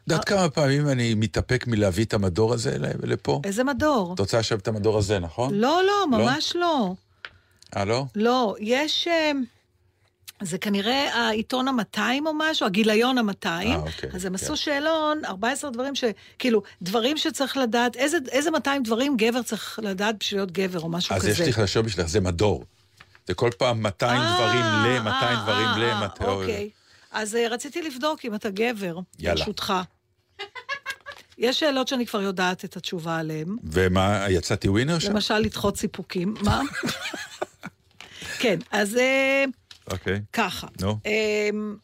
Speaker 1: את יודעת כמה פעמים אני מתאפק מלהביא את המדור הזה לפה?
Speaker 3: איזה מדור?
Speaker 1: את רוצה עכשיו את המדור הזה, נכון?
Speaker 3: לא, לא, ממש לא.
Speaker 1: אה, לא?
Speaker 3: לא, יש... זה כנראה העיתון ה-200 או משהו, הגיליון ה-200.
Speaker 1: אה, אוקיי,
Speaker 3: אז הם עשו
Speaker 1: כן.
Speaker 3: שאלון, 14 דברים ש... כאילו, דברים שצריך לדעת, איזה, איזה 200 דברים גבר צריך לדעת בשביל להיות גבר או משהו
Speaker 1: אז
Speaker 3: כזה.
Speaker 1: יש לי חדשות בשבילך, זה מדור. זה כל פעם 200
Speaker 3: אה,
Speaker 1: דברים ל, 200
Speaker 3: אה,
Speaker 1: דברים
Speaker 3: אה,
Speaker 1: ל,
Speaker 3: אה,
Speaker 1: 200...
Speaker 3: אוקיי. אז רציתי לבדוק אם אתה גבר. ברשותך. יש שאלות שאני כבר יודעת את התשובה עליהן.
Speaker 1: ומה, יצאתי ווינר שם?
Speaker 3: למשל, לדחות סיפוקים. מה? כן, אז אה,
Speaker 1: אוקיי.
Speaker 3: ככה.
Speaker 1: נו.
Speaker 3: אמ,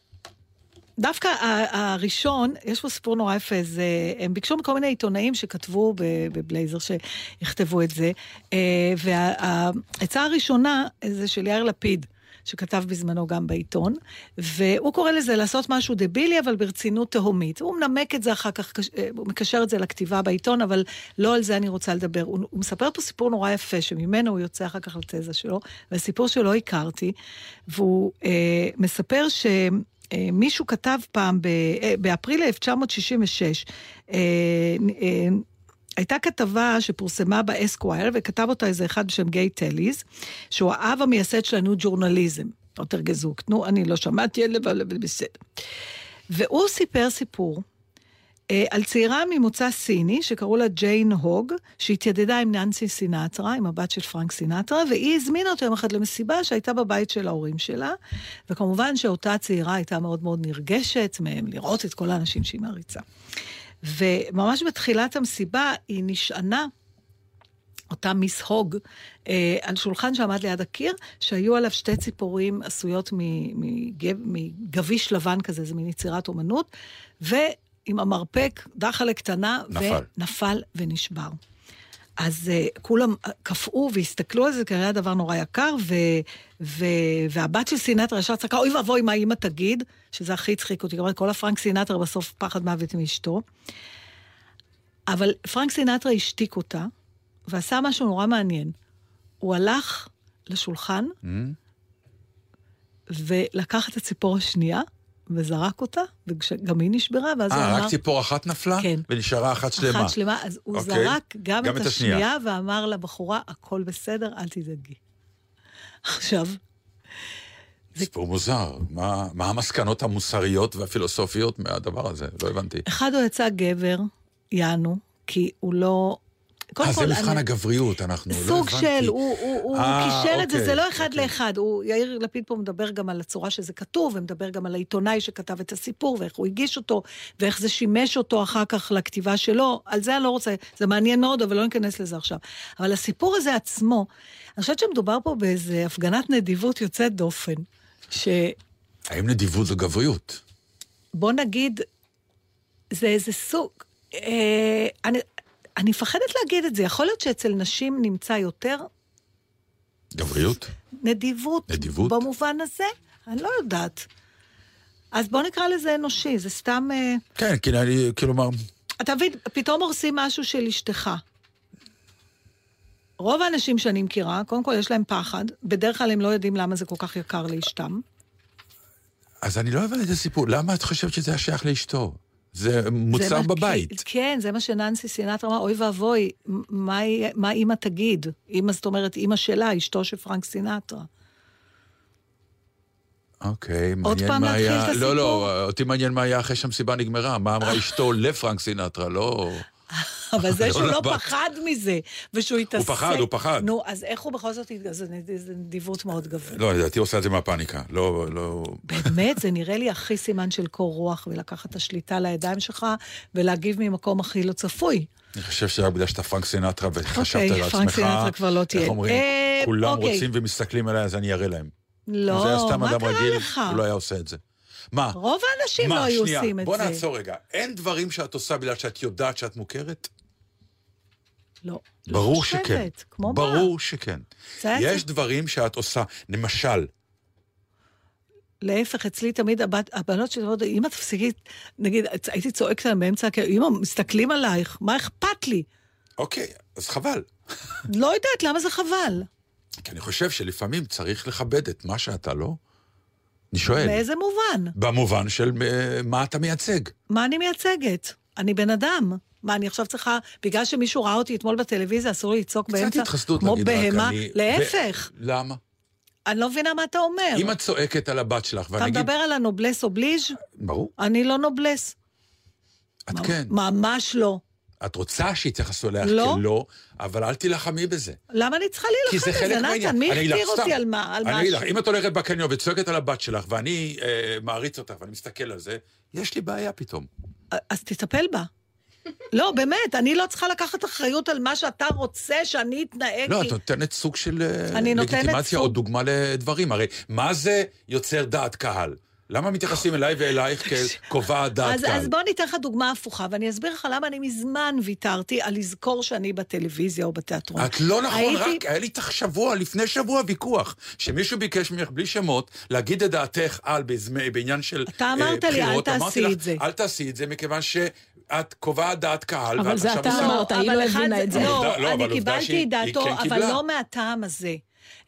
Speaker 3: דווקא הראשון, יש פה סיפור נורא יפה, זה, הם ביקשו מכל מיני עיתונאים שכתבו בבלייזר שיכתבו את זה, אה, והעצה הראשונה זה של יאיר לפיד. שכתב בזמנו גם בעיתון, והוא קורא לזה לעשות משהו דבילי, אבל ברצינות תהומית. הוא מנמק את זה אחר כך, אה, הוא מקשר את זה לכתיבה בעיתון, אבל לא על זה אני רוצה לדבר. הוא, הוא מספר פה סיפור נורא יפה, שממנו הוא יוצא אחר כך לתזה שלו, והסיפור שלא הכרתי, והוא אה, מספר ש... אה, מישהו כתב פעם, אה, באפריל 1966, אה, אה, הייתה כתבה שפורסמה באסקווייר, וכתב אותה איזה אחד בשם גיי טליס, שהוא האב המייסד של ה New Journalism. לא תרגזוק, נו, אני לא שמעתי, אבל אבל בסדר. והוא סיפר סיפור אה, על צעירה ממוצא סיני, שקראו לה ג'יין הוג, שהתיידדה עם ננסי סינטרה, עם הבת של פרנק סינטרה, והיא הזמינה אותו יום אחד למסיבה שהייתה בבית של ההורים שלה, וכמובן שאותה צעירה הייתה מאוד מאוד נרגשת מהם לראות את כל האנשים שהיא מעריצה. וממש בתחילת המסיבה היא נשענה אותה מיס הוג, אה, על שולחן שעמד ליד הקיר, שהיו עליו שתי ציפורים עשויות מגב- מגביש לבן כזה, זה מין יצירת אומנות, ועם המרפק, דחלה קטנה,
Speaker 1: נפל.
Speaker 3: ונפל ונשבר. אז uh, כולם אה, קפאו והסתכלו על זה, כנראה היה דבר נורא יקר, ו, ו, והבת של סינטרה ישר צעקה, אוי ואבוי, מה אימא תגיד? שזה הכי הצחיק אותי, כלומר, כל הפרנק סינטרה בסוף פחד מוות מאשתו. אבל פרנק סינטרה השתיק אותה, ועשה משהו נורא מעניין. הוא הלך לשולחן, ולקח את הציפור השנייה, וזרק אותה, וגם היא נשברה, ואז הוא
Speaker 1: אה,
Speaker 3: אמר...
Speaker 1: רק ציפור אחת נפלה?
Speaker 3: כן.
Speaker 1: ונשארה אחת שלמה.
Speaker 3: אחת שלמה, אז הוא
Speaker 1: אוקיי.
Speaker 3: זרק גם,
Speaker 1: גם
Speaker 3: את
Speaker 1: את השנייה.
Speaker 3: השנייה, ואמר לבחורה, הכל בסדר, אל תדאגי. עכשיו,
Speaker 1: סיפור מוזר. מה מה המסקנות המוסריות והפילוסופיות מהדבר הזה? לא הבנתי.
Speaker 3: אחד הוא יצא גבר, יענו, כי הוא לא... קודם
Speaker 1: אה, זה
Speaker 3: כל,
Speaker 1: מבחן
Speaker 3: אני-
Speaker 1: הגבריות, אנחנו לא
Speaker 3: סוג
Speaker 1: הבנתי.
Speaker 3: של, הוא, הוא, הוא
Speaker 1: אה,
Speaker 3: קישר את זה,
Speaker 1: אוקיי,
Speaker 3: זה לא אחד
Speaker 1: אוקיי.
Speaker 3: לאחד. הוא, יאיר לפיד פה מדבר גם על הצורה שזה כתוב, ומדבר גם על העיתונאי שכתב את הסיפור, ואיך הוא הגיש אותו, ואיך זה שימש אותו אחר כך לכתיבה שלו. על זה אני לא רוצה, זה מעניין מאוד, אבל לא ניכנס לזה עכשיו. אבל הסיפור הזה עצמו, אני חושבת שמדובר פה באיזה הפגנת נדיבות יוצאת דופן, שבוא
Speaker 1: האם נדיבות זו גבריות?
Speaker 3: נגיד, זה איזה סוג... אה, אני, אני מפחדת להגיד את זה, יכול להיות שאצל נשים נמצא יותר
Speaker 1: גבריות?
Speaker 3: נדיבות.
Speaker 1: נדיבות?
Speaker 3: במובן הזה? אני לא יודעת. אז בוא נקרא לזה אנושי, זה סתם... אה,
Speaker 1: כן, כי אני, כלומר,
Speaker 3: אתה מבין, פתאום הורסים משהו של אשתך. רוב האנשים שאני מכירה, קודם כל יש להם פחד, בדרך כלל הם לא יודעים למה זה כל כך יקר לאשתם.
Speaker 1: אז אני לא הבנתי את הסיפור. למה את חושבת שזה היה שייך לאשתו? זה
Speaker 3: זה
Speaker 1: מוצר
Speaker 3: מה-
Speaker 1: בבית.
Speaker 3: כי- כן, זה מה שננסי סינטרה אמרה, אוי ואבוי, מה מה אימא תגיד? אימא, זאת אומרת, אימא שלה, אשתו של פרנק סינטרה.
Speaker 1: אוקיי, מעניין
Speaker 3: עוד פעם
Speaker 1: מה
Speaker 3: להתחיל
Speaker 1: היה...
Speaker 3: את
Speaker 1: לא, לא,
Speaker 3: הסיפור?
Speaker 1: אותי מעניין מה היה אחרי שהמסיבה נגמרה. מה אמרה אשתו לפרנק סינטרה, לא...
Speaker 3: אבל זה שהוא לא. פחד מזה, ושהוא התעסק...
Speaker 1: פחד, הוא פחד.
Speaker 3: נו, אז איך הוא בכל זאת... זה נד- זה נדיבות מאוד גבוהה.
Speaker 1: לא, לדעתי הוא עושה את זה מהפאניקה. לא, לא...
Speaker 3: באמת, זה נראה לי הכי סימן של קור רוח, ולקחת את השליטה לידיים שלך, ולהגיב ממקום הכי לא צפוי.
Speaker 1: אני חושב שרק בגלל שאתה פרנק סינטרה וחשבת
Speaker 3: אוקיי,
Speaker 1: על עצמך...
Speaker 3: פרנק סינטרה כבר לא תהיה.
Speaker 1: איך אומרים?
Speaker 3: אה,
Speaker 1: כולם
Speaker 3: אוקיי.
Speaker 1: רוצים ומסתכלים עליי, אז אני אראה להם.
Speaker 3: לא, מה קרה לך?
Speaker 1: הוא לא היה עושה את זה. מה?
Speaker 3: רוב האנשים
Speaker 1: מה,
Speaker 3: לא היו
Speaker 1: שנייה,
Speaker 3: עושים את
Speaker 1: בוא
Speaker 3: זה.
Speaker 1: נעצור רגע. אין דברים שאת עושה בגלל שאת יודעת שאת מוכרת?
Speaker 3: לא.
Speaker 1: ברור
Speaker 3: לא
Speaker 1: שכן.
Speaker 3: כמו מה?
Speaker 1: ברור שכן.
Speaker 3: זה
Speaker 1: יש דברים שאת עושה, למשל,
Speaker 3: להפך, אצלי תמיד הבת, הבנות שלי אומרות, אמא תפסיקי, נגיד, הייתי צועקת עליהם באמצע, כי אמא, מסתכלים עלייך, מה אכפת לי?
Speaker 1: אוקיי, אז חבל.
Speaker 3: לא יודעת, למה זה חבל?
Speaker 1: כי אני חושב שלפעמים צריך לכבד את מה שאתה לא. אני שואל.
Speaker 3: באיזה מובן?
Speaker 1: במובן של אה, מה אתה מייצג.
Speaker 3: מה אני מייצגת? אני בן אדם. מה, אני עכשיו צריכה, בגלל שמישהו ראה אותי אתמול בטלוויזיה, אסור לי לצעוק
Speaker 1: קצת
Speaker 3: באמצע,
Speaker 1: התחסדות
Speaker 3: כמו
Speaker 1: נגיד רק.
Speaker 3: בהמה?
Speaker 1: אני-
Speaker 3: להפך,
Speaker 1: ו- למה?
Speaker 3: אני לא מבינה מה אתה אומר.
Speaker 1: אם את צועקת על הבת שלך,
Speaker 3: אתה
Speaker 1: ואני אגיד...
Speaker 3: מדבר על הנובלס אובליז'?
Speaker 1: ברור,
Speaker 3: אני לא נובלס.
Speaker 1: את כן.
Speaker 3: ממש לא.
Speaker 1: את רוצה שיתייחסו אלייך
Speaker 3: לא.
Speaker 1: כלא, אבל אל תילחמי בזה.
Speaker 3: למה אני צריכה
Speaker 1: כי
Speaker 3: להילחם
Speaker 1: זה חלק
Speaker 3: בזה,
Speaker 1: מהעניין.
Speaker 3: נתן? מי הכתיר אותי. על מה? על
Speaker 1: אני אגיד לך? אם את הולכת בקניון וצועקת על הבת שלך, ואני אה, מעריץ אותך ואני מסתכל על זה, יש לי בעיה פתאום.
Speaker 3: אז תטפל בה. לא, באמת, אני לא צריכה לקחת אחריות על מה שאתה רוצה שאני אתנהג.
Speaker 1: לא, את נותנת סוג של אה, לגיטימציה. או דוגמה לדברים. הרי מה זה יוצר דעת קהל? למה מתייחסים אליי ואלייך כקובעת דעת
Speaker 3: אז,
Speaker 1: קהל?
Speaker 3: אז בוא ניתן לך דוגמה הפוכה, ואני אסביר לך למה אני מזמן ויתרתי על לזכור שאני בטלוויזיה או בתיאטרון.
Speaker 1: את לא נכון,
Speaker 3: הייתי-
Speaker 1: רק היה לי איתך שבוע, לפני שבוע ויכוח, שמישהו ביקש ממך בלי שמות להגיד את דעתך על בזמי- בעניין של
Speaker 3: אתה
Speaker 1: אה,
Speaker 3: אמרת לי, אל
Speaker 1: בחירות.
Speaker 3: תעשי את זה.
Speaker 1: אל תעשי את זה, מכיוון שאת קובעת דעת קהל,
Speaker 2: אבל זה אתה אמרת, היא
Speaker 3: אבל
Speaker 2: לא
Speaker 3: אחד
Speaker 2: הבינה את זה.
Speaker 3: לא,
Speaker 1: לא, אבל
Speaker 3: אני קיבלתי את דעתו,
Speaker 1: כן
Speaker 3: אבל
Speaker 1: קיבלה.
Speaker 3: לא מהטעם הזה.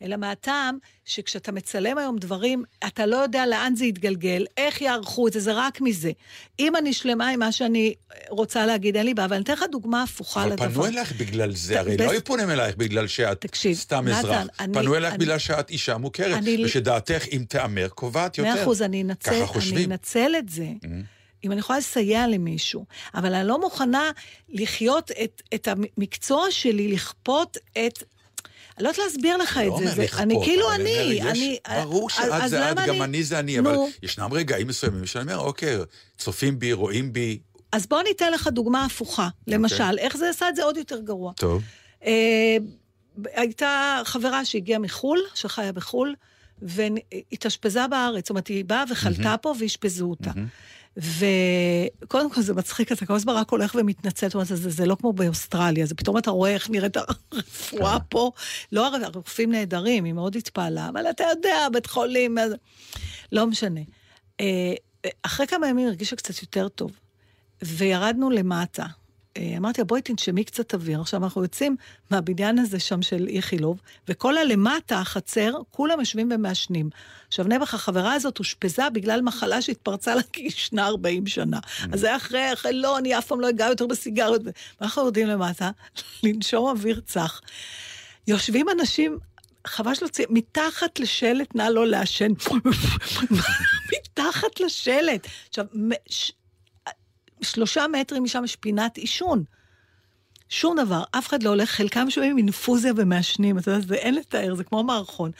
Speaker 3: אלא מהטעם שכשאתה מצלם היום דברים, אתה לא יודע לאן זה יתגלגל, איך יערכו את זה, זה רק מזה. אם אני שלמה עם מה שאני רוצה להגיד, אין לי בעיה, אבל אני אתן לך דוגמה הפוכה
Speaker 1: אבל
Speaker 3: לדבר.
Speaker 1: פנו אלייך בגלל זה,
Speaker 3: ת-
Speaker 1: הרי
Speaker 3: בס-
Speaker 1: לא היו פונים אלייך בגלל שאת
Speaker 3: תקשיב,
Speaker 1: סתם
Speaker 3: נתן,
Speaker 1: אזרח.
Speaker 3: אני-
Speaker 1: פנו אלייך
Speaker 3: אני-
Speaker 1: בגלל שאת אישה מוכרת,
Speaker 3: אני-
Speaker 1: ושדעתך, אם תיאמר, קובעת יותר.
Speaker 3: מאה אחוז, אני אנצל, את זה. אם אני יכולה לסייע למישהו, אבל אני לא מוכנה לחיות את, את המקצוע שלי, לכפות את... אני לא יודעת להסביר לך את
Speaker 1: לא
Speaker 3: זה, זה
Speaker 1: לכפות,
Speaker 3: אני כאילו
Speaker 1: אבל
Speaker 3: אני,
Speaker 1: אומר, יש-
Speaker 3: אני...
Speaker 1: ברור שאת
Speaker 3: אז
Speaker 1: זה את, גם אני זה אני, אבל
Speaker 3: נו.
Speaker 1: ישנם רגעים מסוימים שאני אומר, אוקיי, צופים בי, רואים בי,
Speaker 3: אז בוא ניתן לך דוגמה הפוכה. למשל, איך זה עשה את זה עוד יותר גרוע.
Speaker 1: טוב.
Speaker 3: אה, הייתה חברה שהגיעה מחו"ל, שחיה בחו"ל, והתאשפזה בארץ. זאת אומרת, היא באה וחלתה פה ואשפזו אותה. וקודם כל זה מצחיק, אתה כל הזמן רק הולך ומתנצל, זאת אומרת, זה, זה לא כמו באוסטרליה, זה פתאום אתה רואה איך נראית הרפואה פה. לא, הר- הרופאים נהדרים, היא מאוד התפעלה, אבל אתה יודע, בית חולים, אז- לא משנה. אה, אחרי כמה ימים הרגישה קצת יותר טוב, וירדנו למטה. אה, אמרתי לה, בואי תנשמי קצת אוויר. עכשיו, אנחנו יוצאים מהבניין הזה שם של איכילוב, וכל הלמטה, החצר, כולם יושבים ומעשנים. עכשיו, נעבך, החברה הזאת אושפזה בגלל מחלה שהתפרצה לה כי היא ישנה 40 שנה. אז זה היה אחרי, אחרי, לא, אני אף פעם לא אגע יותר בסיגריות. ואנחנו יורדים למטה, לנשום אוויר צח. יושבים אנשים, חבל שלא צי... מתחת לשלט, נא לא לעשן. מתחת לשלט. עכשיו. שלושה מטרים משם יש פינת עישון. שום דבר, אף אחד לא הולך, חלקם שומעים אינפוזיה ומעשנים, אתה יודע, זה אין לתאר, זה כמו מערכון.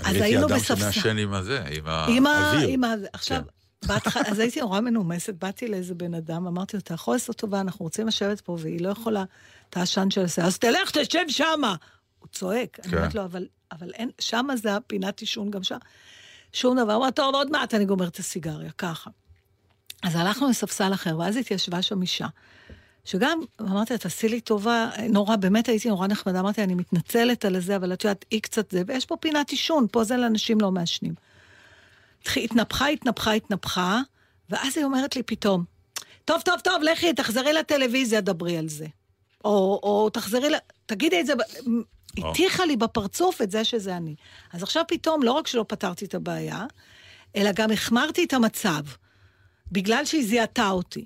Speaker 3: אז היינו
Speaker 1: הייתי אדם
Speaker 3: בספסל.
Speaker 1: שמעשן עם הזה, עם. האוויר.
Speaker 3: עם ה... עכשיו,
Speaker 1: כן.
Speaker 3: בהתחלה, אז הייתי נורא מנומסת, באתי לאיזה בן אדם, אמרתי לו, אתה יכול לעשות טובה, אנחנו רוצים לשבת פה, והיא לא יכולה את העשן של השיער, אז תלך, תשב שמה. הוא צועק, אני
Speaker 1: כן.
Speaker 3: אומרת לו, אבל, אבל אין, שמה זה הפינת עישון גם שם. שום דבר, הוא אמר, טוב, עוד מעט אני גומר את הסיגריה, ככה. אז הלכנו לספסל אחר, ואז התיישבה שם אישה. שגם, אמרתי לה, תעשי לי טובה, נורא, באמת הייתי נורא נחמדה, אמרתי אני מתנצלת על זה, אבל את יודעת, היא קצת זה, ויש פה פינת עישון, פה זה לאנשים לא מעשנים. התנפחה, התנפחה, התנפחה, ואז היא אומרת לי פתאום, טוב, טוב, טוב, לכי, תחזרי לטלוויזיה, דברי על זה. או, או תחזרי. תגידי את זה, הטיחה לי בפרצוף את זה שזה אני. אז עכשיו פתאום, לא רק שלא פתרתי את הבעיה, אלא גם החמרתי את המצב, בגלל שהיא זיהתה אותי.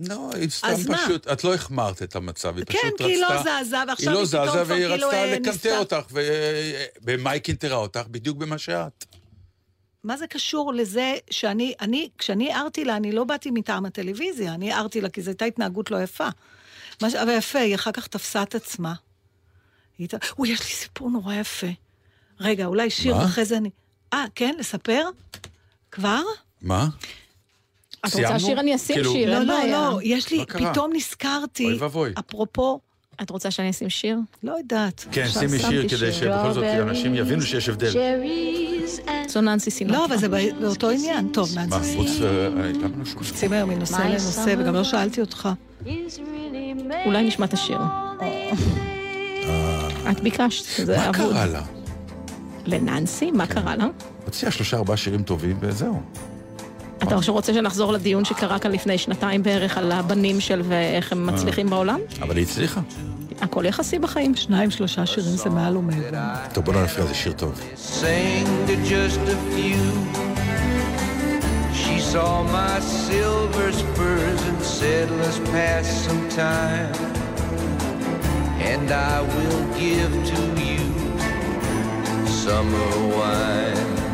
Speaker 1: לא, היא סתם
Speaker 3: אז מה?
Speaker 1: פשוט, את לא החמרת את המצב, היא
Speaker 3: כן,
Speaker 1: פשוט רצתה...
Speaker 3: כי היא לא זזה, ועכשיו
Speaker 1: היא לא
Speaker 3: היא פתאום
Speaker 1: זזה,
Speaker 3: כבר
Speaker 1: והיא
Speaker 3: כאילו,
Speaker 1: רצתה
Speaker 3: אה,
Speaker 1: לקנטר
Speaker 3: ניסתה-
Speaker 1: אותך, ובמה היא קנטרה אותך? בדיוק במה שאת.
Speaker 3: מה זה קשור לזה שאני, אני, כשאני הערתי לה, אני לא באתי מטעם הטלוויזיה, אני הערתי לה כי זו הייתה התנהגות לא יפה. מה ש... אבל יפה, היא אחר כך תפסה את עצמה. היא הייתה, אוי, יש לי סיפור נורא יפה. רגע, אולי שיר,
Speaker 1: מה?
Speaker 3: ואחרי זה אני... אה, כן? לספר? כבר?
Speaker 1: מה?
Speaker 2: את? רוצה שיר? אני אשים
Speaker 1: כאילו-
Speaker 2: שיר,
Speaker 3: לא,
Speaker 2: אין
Speaker 3: לא,
Speaker 2: בעיה.
Speaker 3: לא, יש לי,
Speaker 1: מה?
Speaker 3: פתאום נזכרתי,
Speaker 1: אוי ואבוי.
Speaker 3: אפרופו,
Speaker 2: את רוצה שאני אשים שיר?
Speaker 3: לא יודעת.
Speaker 1: כן, שימי שיר כדי. שבכל זאת אנשים יבינו שיש הבדל.
Speaker 2: זו ננסי.
Speaker 3: לא, אבל זה בא- באותו עניין. טוב,
Speaker 1: מה,
Speaker 3: ננסי.
Speaker 1: חוץ... אה, למה לא?
Speaker 3: קופצים היום מנושא לנושא, וגם לא שאלתי אותך.
Speaker 2: אולי נשמע את השיר. את ביקשת, זה
Speaker 1: מה
Speaker 2: אבוד.
Speaker 1: קרה לה?
Speaker 2: לננסי, מה קרה לה?
Speaker 1: הוציאה שלושה ארבעה שירים טובים וזהו.
Speaker 2: אתה עכשיו רוצה שנחזור לדיון שקרה כאן לפני שנתיים בערך על הבנים של ואיך הם מצליחים בעולם?
Speaker 1: אבל היא הצליחה.
Speaker 2: הכל יחסי בחיים.
Speaker 3: שניים, שלושה שירים זה מעל ומעבר.
Speaker 1: טוב, בוא לא נפריע, זה שיר טוב.
Speaker 5: She saw my silver spurs and said, Let's pass some time. And I will give to you summer wine.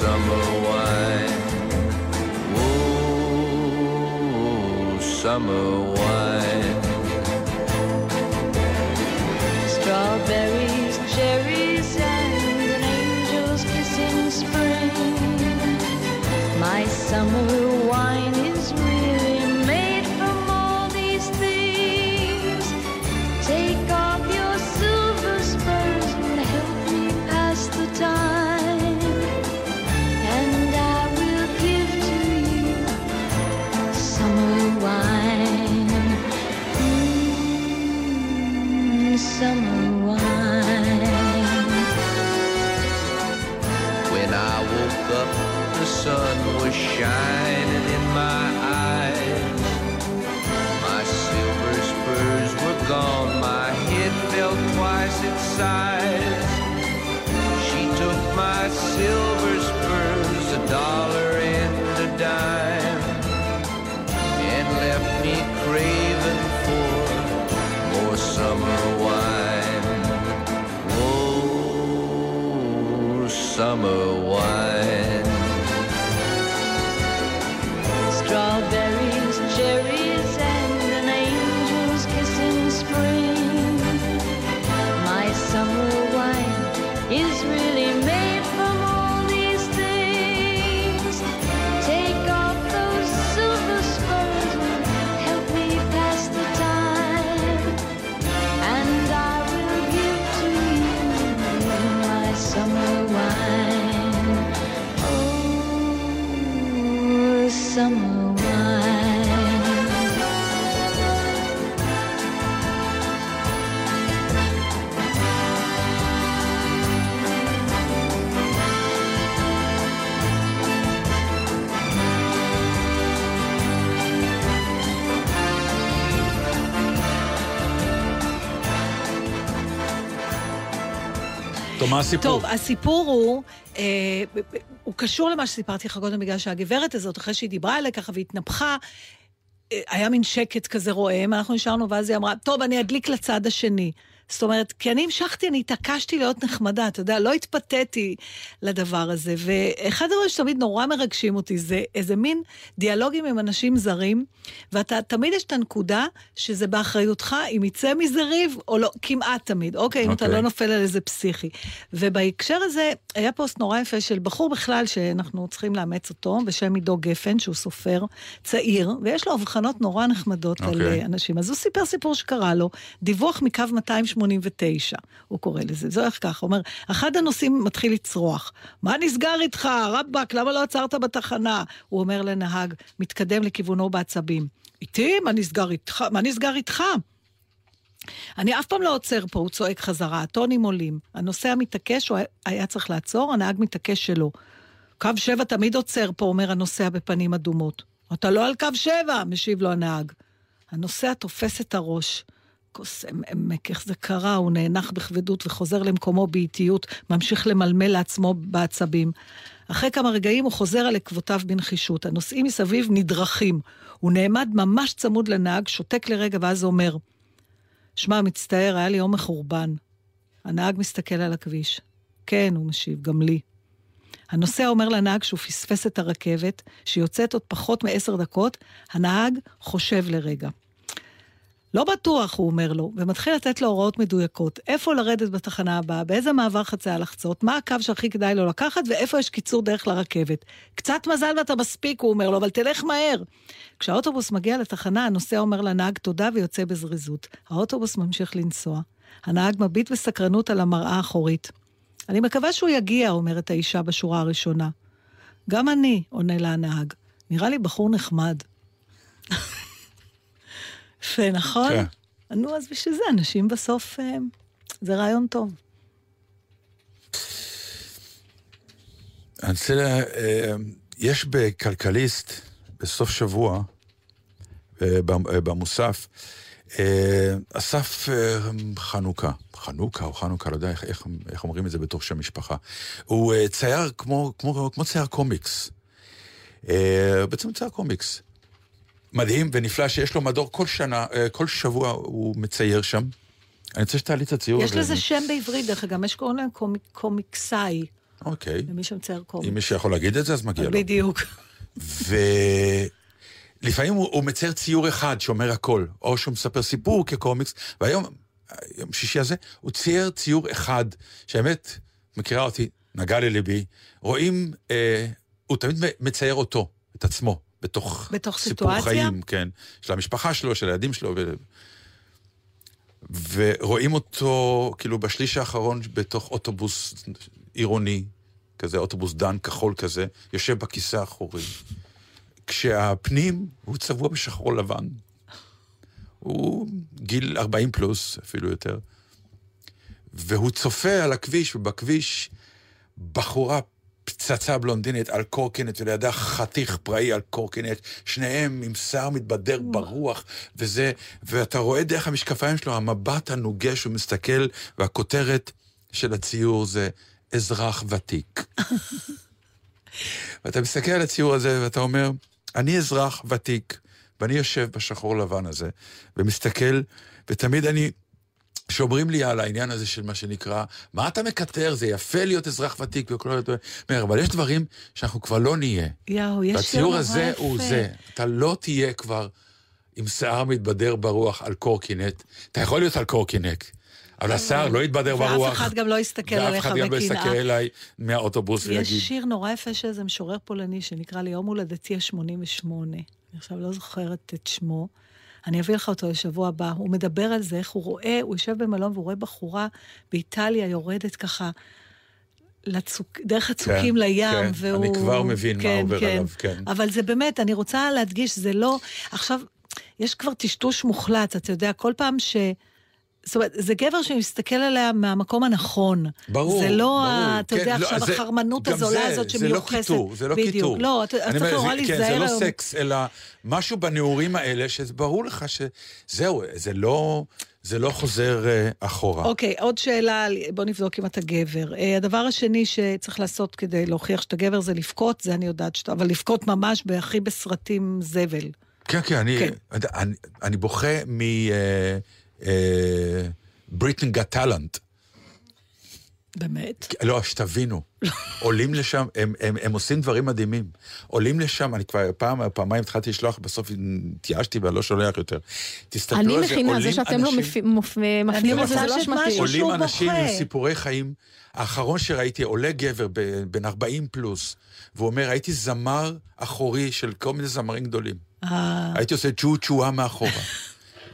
Speaker 5: summer wine. Oh, summer wine.
Speaker 6: Strawberries,
Speaker 1: טוב, מה הסיפור?
Speaker 3: טוב, הסיפור הוא, אה, הוא קשור למה שסיפרתי לך קודם, בגלל שהגברת הזאת, אחרי שהיא דיברה אליי ככה והתנפחה, אה, היה מין שקט כזה רועם, אנחנו נשארנו, ואז היא אמרה, טוב, אני אדליק לצד השני. זאת אומרת, כי אני המשכתי, אני התעקשתי להיות נחמדה, אתה יודע, לא התפתיתי לדבר הזה. ואחד הדברים שתמיד נורא מרגשים אותי זה איזה מין דיאלוגים עם אנשים זרים, ואתה, תמיד יש את הנקודה שזה באחריותך אם יצא מזה ריב או לא, כמעט תמיד, אוקיי, אם אתה
Speaker 1: אוקיי.
Speaker 3: לא נופל על איזה פסיכי. ובהקשר הזה, היה פוסט נורא יפה של בחור בכלל שאנחנו צריכים לאמץ אותו, בשם עידו גפן, שהוא סופר צעיר, ויש לו הבחנות נורא נחמדות על
Speaker 1: אוקיי.
Speaker 3: אה, אנשים. אז הוא סיפר סיפור שקרה לו, דיווח מקו 289, הוא קורא לזה. זה הולך ככה, הוא אומר, אחד הנוסעים מתחיל לצרוח, מה נסגר איתך, רבאק, למה לא עצרת בתחנה? הוא אומר לנהג, מתקדם לכיוונו בעצבים. איתי? מה נסגר איתך? מה נסגר איתך? אני אף פעם לא עוצר פה, הוא צועק חזרה, הטונים עולים. הנוסע מתעקש, הוא היה צריך לעצור, הנהג מתעקש שלא. קו שבע תמיד עוצר פה, אומר הנוסע בפנים אדומות. אתה לא על קו שבע, משיב לו הנהג. הנוסע תופס את הראש. איך זה קרה? הוא נאנח בכבדות וחוזר למקומו באיטיות, ממשיך למלמל לעצמו בעצבים. אחרי כמה רגעים הוא חוזר על עקבותיו בנחישות. הנוסעים מסביב נדרכים. הוא נעמד ממש צמוד לנהג, שותק לרגע, ואז אומר, שמע, מצטער, היה לי יום מחורבן. הנהג מסתכל על הכביש. כן, הוא משיב, גם לי. הנוסע אומר לנהג שהוא פספס את הרכבת, שיוצאת עוד פחות מעשר דקות, הנהג חושב לרגע. לא בטוח, הוא אומר לו, ומתחיל לתת לו הוראות מדויקות. איפה לרדת בתחנה הבאה, באיזה מעבר חצייה לחצות, מה הקו שהכי כדאי לו לקחת, ואיפה יש קיצור דרך לרכבת. קצת מזל ואתה מספיק, הוא אומר לו, אבל תלך מהר. כשהאוטובוס מגיע לתחנה, הנוסע אומר לנהג תודה ויוצא בזריזות. האוטובוס ממשיך לנסוע. הנהג מביט בסקרנות על המראה האחורית. אני מקווה שהוא יגיע, אומרת האישה בשורה הראשונה. גם אני, עונה לה הנהג. נראה לי בחור נחמד. יפה, נכון?
Speaker 1: כן.
Speaker 3: נו, אז בשביל זה אנשים בסוף, אה, זה רעיון טוב.
Speaker 1: אני רוצה, אה, יש בכלכליסט, בסוף שבוע, אה, במ- במוסף, אסף חנוכה, חנוכה או חנוכה, לא יודע איך, איך, איך אומרים את זה בתור שם משפחה. הוא צייר כמו, כמו, כמו צייר קומיקס. בעצם צייר קומיקס. מדהים ונפלא שיש לו מדור כל שנה, אה, כל שבוע הוא מצייר שם. אני רוצה שתעלי את הציור
Speaker 3: יש
Speaker 1: הזה.
Speaker 3: לזה שם בעברית, דרך אגב, יש קוראים להם קומיק- קומיקסאי,
Speaker 1: אוקיי.
Speaker 3: למי שמצייר
Speaker 1: אם
Speaker 3: קומיקס.
Speaker 1: מישהו יכול להגיד את זה, אז מגיע לו.
Speaker 3: בדיוק.
Speaker 1: ולפעמים הוא, הוא מצייר ציור אחד שאומר הכל, או שהוא מספר סיפור כקומיקס, והיום, יום שישי הזה, הוא צייר ציור אחד, שהאמת, מכירה אותי, נגע לליבי, רואים, אה, הוא תמיד מצייר אותו, את עצמו, בתוך,
Speaker 3: בתוך
Speaker 1: סיפור
Speaker 3: סיטואציה?
Speaker 1: חיים, כן, של המשפחה שלו, של הילדים שלו, ו... ורואים אותו, כאילו, בשליש האחרון בתוך אוטובוס עירוני, כזה אוטובוס דן כחול כזה, יושב בכיסא האחורי. כשהפנים הוא צבוע בשחור לבן. הוא גיל 40 פלוס, אפילו יותר. והוא צופה על הכביש, ובכביש בחורה פצצה בלונדינית על קורקינט, ולידה חתיך פראי על קורקינט, שניהם עם שיער מתבדר ברוח, וזה, ואתה רואה דרך המשקפיים שלו, המבט הנוגש, הוא מסתכל, והכותרת של הציור זה אזרח ותיק. ואתה מסתכל על הציור הזה ואתה אומר, אני אזרח ותיק, ואני יושב בשחור לבן הזה, ומסתכל, ותמיד אני, שאומרים לי על העניין הזה של מה שנקרא, מה אתה מקטר, זה יפה להיות אזרח ותיק וכל מיני אבל יש דברים שאנחנו כבר לא נהיה.
Speaker 3: יואו, יש
Speaker 1: והציור הזה
Speaker 3: יפה.
Speaker 1: הוא זה, אתה לא תהיה כבר עם שיער מתבדר ברוח על קורקינט, אתה יכול להיות על קורקינט, אבל השיער לא יתבדר ברוח.
Speaker 3: ואף אחד גם לא יסתכל
Speaker 1: ואף
Speaker 3: עליך
Speaker 1: אחד גם לא יסתכל
Speaker 3: בקנאה.
Speaker 1: אליי מהאוטובוס ויגיד,
Speaker 3: יש שיר נורא יפה של איזה משורר פולני שנקרא ליום הולדתי ה-88. אני עכשיו לא זוכרת את שמו. אני אביא לך אותו לשבוע הבא. הוא מדבר על זה, איך הוא רואה, הוא יושב במלון והוא רואה בחורה באיטליה יורדת ככה לצוק, דרך הצוקים
Speaker 1: כן,
Speaker 3: לים,
Speaker 1: כן,
Speaker 3: והוא...
Speaker 1: אני כבר מבין מה
Speaker 3: כן,
Speaker 1: עובר
Speaker 3: כן.
Speaker 1: עליו, כן.
Speaker 3: אבל זה באמת, אני רוצה להדגיש, זה לא... עכשיו, יש כבר טשטוש מוחלט, אתה יודע, כל פעם ש... זאת אומרת, זה גבר שמסתכל עליה מהמקום הנכון.
Speaker 1: ברור,
Speaker 3: זה לא,
Speaker 1: ברור.
Speaker 3: ה, אתה
Speaker 1: כן,
Speaker 3: יודע,
Speaker 1: לא,
Speaker 3: עכשיו
Speaker 1: זה-
Speaker 3: החרמנות הזולה
Speaker 1: זה,
Speaker 3: הזאת
Speaker 1: זה לא
Speaker 3: שמיוחסת.
Speaker 1: קיטור, זה לא
Speaker 3: בדיוק.
Speaker 1: קיטור.
Speaker 3: לא, אתה
Speaker 1: אני
Speaker 3: צריך נורא
Speaker 1: זה-
Speaker 3: להיזהר.
Speaker 1: כן, זה לא. סקס, אלא משהו בנעורים האלה, שברור לך שזהו, זה לא, זה לא חוזר אה, אחורה.
Speaker 3: אוקיי, עוד שאלה, בוא נבדוק אם אתה גבר. אה, הדבר השני שצריך לעשות כדי להוכיח שאתה גבר זה לבכות, זה אני יודעת שאתה, אבל לבכות ממש, הכי בסרטים זבל.
Speaker 1: כן, כן, אני,
Speaker 3: כן.
Speaker 1: אני, אני בוכה מ... אה, בריטן גט טאלנט.
Speaker 3: באמת?
Speaker 1: לא, שתבינו, עולים לשם, הם, הם, הם עושים דברים מדהימים. עולים לשם, אני כבר פעם, פעמיים התחלתי לשלוח, בסוף התייאשתי ואני לא שולח יותר. תסתכלו
Speaker 2: אני
Speaker 1: על זה,
Speaker 2: מכינה, זה
Speaker 1: עולים
Speaker 2: שאתם לא
Speaker 1: אנשים-
Speaker 2: מפנים את זה, לא אשמתי.
Speaker 1: עולים אנשים. עם סיפורי חיים. האחרון שראיתי, עולה גבר בן 40 פלוס, והוא אומר, הייתי זמר אחורי של כל מיני זמרים גדולים.
Speaker 3: אה,
Speaker 1: הייתי עושה צ'ו צ'ואה מאחורה.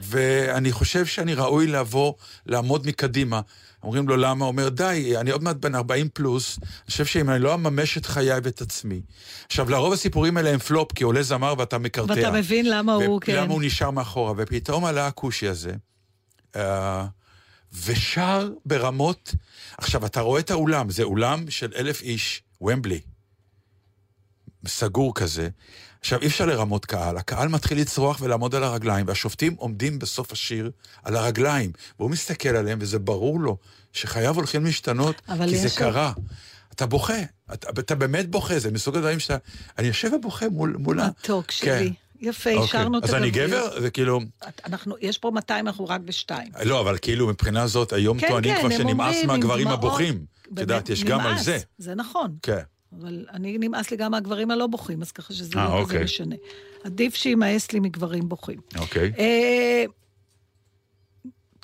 Speaker 1: ואני חושב שאני ראוי לבוא, לעמוד מקדימה. אומרים לו, למה? אומר, די, אני עוד מעט בן 40 פלוס, אני חושב שאם אני לא אממש את חיי ואת עצמי. עכשיו, לרוב הסיפורים האלה הם פלופ, כי עולה זמר ואתה מקרטע.
Speaker 3: ואתה מבין למה הוא, כן.
Speaker 1: ולמה הוא נשאר מאחורה, ופתאום עלה הכושי הזה, אה, ושר ברמות... עכשיו, אתה רואה את האולם, זה אולם של אלף איש, ומבלי. סגור כזה. עכשיו, אי אפשר לרמות קהל, הקהל מתחיל לצרוח ולעמוד על הרגליים, והשופטים עומדים בסוף השיר על הרגליים, והוא מסתכל עליהם, וזה ברור לו שחייו הולכים להשתנות, כי זה
Speaker 3: יש-
Speaker 1: קרה. אתה בוכה, אתה, אתה באמת בוכה, זה מסוג הדברים שאתה... אני יושב ובוכה מול... מול ה-
Speaker 3: מתוק שלי. יפה,
Speaker 1: אוקיי.
Speaker 3: אישרנו את
Speaker 1: אז אני. גבר? זה כאילו...
Speaker 3: אנחנו, יש פה 200, אנחנו רק בשתיים.
Speaker 1: לא, אבל כאילו מבחינה זאת, היום
Speaker 3: כן,
Speaker 1: טוענים
Speaker 3: כן,
Speaker 1: כבר שנמאס מהגברים. הבוכים. את יודעת, יש גם על
Speaker 3: נמאס,
Speaker 1: זה.
Speaker 3: זה נכון.
Speaker 1: כן.
Speaker 3: אבל אני נמאס לי גם מהגברים הלא בוכים, אז ככה שזה
Speaker 1: אה,
Speaker 3: לא כזה
Speaker 1: אוקיי.
Speaker 3: משנה. עדיף שימאס לי מגברים בוכים.
Speaker 1: אוקיי.
Speaker 3: אה,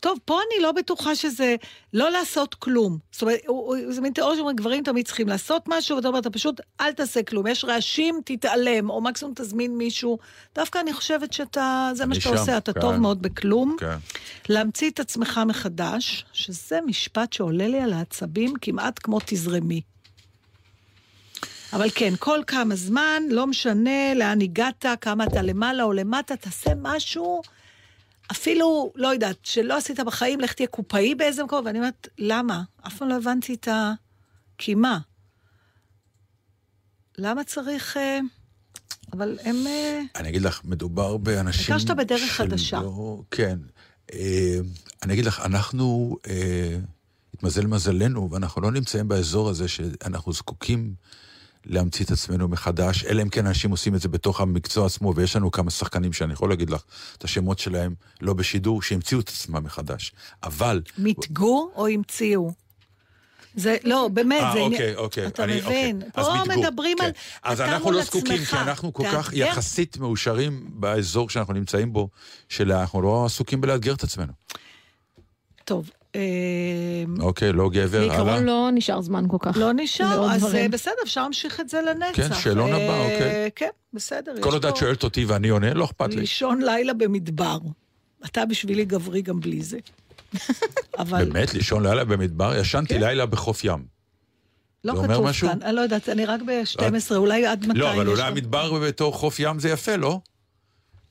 Speaker 3: טוב, פה אני לא בטוחה שזה לא לעשות כלום. זאת אומרת, זה מין תיאוריה שאומרים, גברים תמיד צריכים לעשות משהו, ואתה אומר, אתה פשוט אל תעשה כלום. יש רעשים, תתעלם, או מקסימום תזמין מישהו. דווקא אני חושבת שאתה, זה מה שאתה
Speaker 1: שם,
Speaker 3: עושה, אתה
Speaker 1: כן.
Speaker 3: טוב מאוד בכלום.
Speaker 1: כן.
Speaker 3: להמציא את עצמך מחדש, שזה משפט שעולה לי על העצבים כמעט כמו תזרמי. אבל כן, כל כמה זמן, לא משנה לאן הגעת, כמה אתה למעלה או למטה, תעשה משהו, אפילו, לא יודעת, שלא עשית בחיים, לך תהיה קופאי באיזה מקום, ואני אומרת, למה? אף פעם לא הבנתי את ה... כי מה? למה צריך... אה, אבל הם... אה,
Speaker 1: אני אגיד לך, מדובר באנשים...
Speaker 3: העיקר שאתה בדרך
Speaker 1: שלא-
Speaker 3: חדשה.
Speaker 1: כן. אה, אני אגיד לך, אנחנו, התמזל מזלנו, ואנחנו לא נמצאים באזור הזה שאנחנו זקוקים להמציא את עצמנו מחדש, אלא אם כן אנשים עושים את זה בתוך המקצוע עצמו, ויש לנו כמה שחקנים שאני יכול להגיד לך את השמות שלהם, לא בשידור, שהמציאו את עצמם מחדש. אבל...
Speaker 3: מיתגו או המציאו? זה, לא, באמת,
Speaker 1: אה,
Speaker 3: זה...
Speaker 1: אוקיי, אוקיי.
Speaker 3: אתה
Speaker 1: אני-
Speaker 3: מבין?
Speaker 1: אוקיי. אז
Speaker 3: פה
Speaker 1: מיתגו,
Speaker 3: מדברים
Speaker 1: כן.
Speaker 3: על...
Speaker 1: אז אנחנו לא זקוקים. כי אנחנו כל כך
Speaker 3: תאתגר.
Speaker 1: יחסית מאושרים באזור שאנחנו נמצאים בו, שאנחנו לא עסוקים בלאתגר את עצמנו.
Speaker 3: טוב, אה,
Speaker 1: אוקיי, לא גבר, הלאה.
Speaker 2: בעיקרון לא נשאר זמן כל כך.
Speaker 3: לא נשאר, אז
Speaker 2: דברים.
Speaker 3: אה, בסדר, אפשר להמשיך את זה לנצח.
Speaker 1: כן, שאלון הבא,
Speaker 3: אה,
Speaker 1: אוקיי.
Speaker 3: כן, בסדר.
Speaker 1: כל עוד את שואלת אותי ואני עונה, לא אכפת לי.
Speaker 3: לישון לילה במדבר. אתה בשבילי גברי גם בלי זה. אבל
Speaker 1: באמת, לישון לילה במדבר? ישנתי לילה בחוף ים.
Speaker 3: לא כתוב
Speaker 1: משהו?
Speaker 3: כאן, אני לא יודעת, אני רק ב-12, אולי עד מתי
Speaker 1: לא, אבל אולי המדבר בתור חוף ים זה יפה, לא?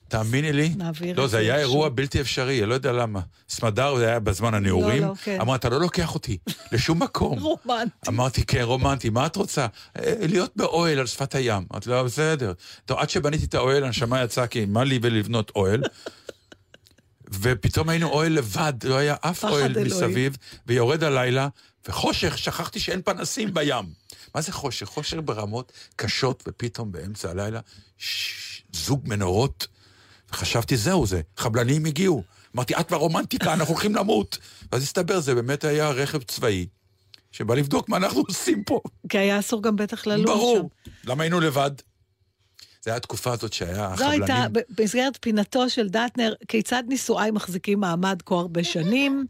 Speaker 1: תאמיני לי. לא,
Speaker 3: את
Speaker 1: זה היה. אירוע בלתי אפשרי, אני לא יודע למה. סמדר, זה היה בזמן הנעורים.
Speaker 3: לא, כן.
Speaker 1: אמרה, אתה לא לוקח אותי לשום מקום.
Speaker 3: רומנטי.
Speaker 1: אמרתי, כן, רומנטי, מה את רוצה? "אה, להיות באוהל על שפת הים. אמרתי לו, בסדר. טוב, עד שבניתי את האוהל, הנשמה יצאה, כי מה לי ולבנות אוהל? ופתאום היינו אוהל לבד, לא היה אף אוהל. מסביב, ויורד הלילה, וחושך, שכחתי שאין פנסים בים. מה זה חושך? חושך ברמות קשות, ופתאום באמצע הלילה, זוג מנורות, וחשבתי, זהו זה, חבלנים הגיעו. אמרתי, את ברומנטיקה, אנחנו הולכים למות. ואז הסתבר, זה באמת היה רכב צבאי, שבא לבדוק מה אנחנו עושים פה.
Speaker 3: כי היה אסור גם בטח ללון שם.
Speaker 1: ברור. למה היינו לבד? זה היה התקופה הזאת שהיה
Speaker 3: זו
Speaker 1: החבלנים.
Speaker 3: הייתה, ב- במסגרת פינתו של דטנר, כיצד נישואיי מחזיקים מעמד כה הרבה שנים.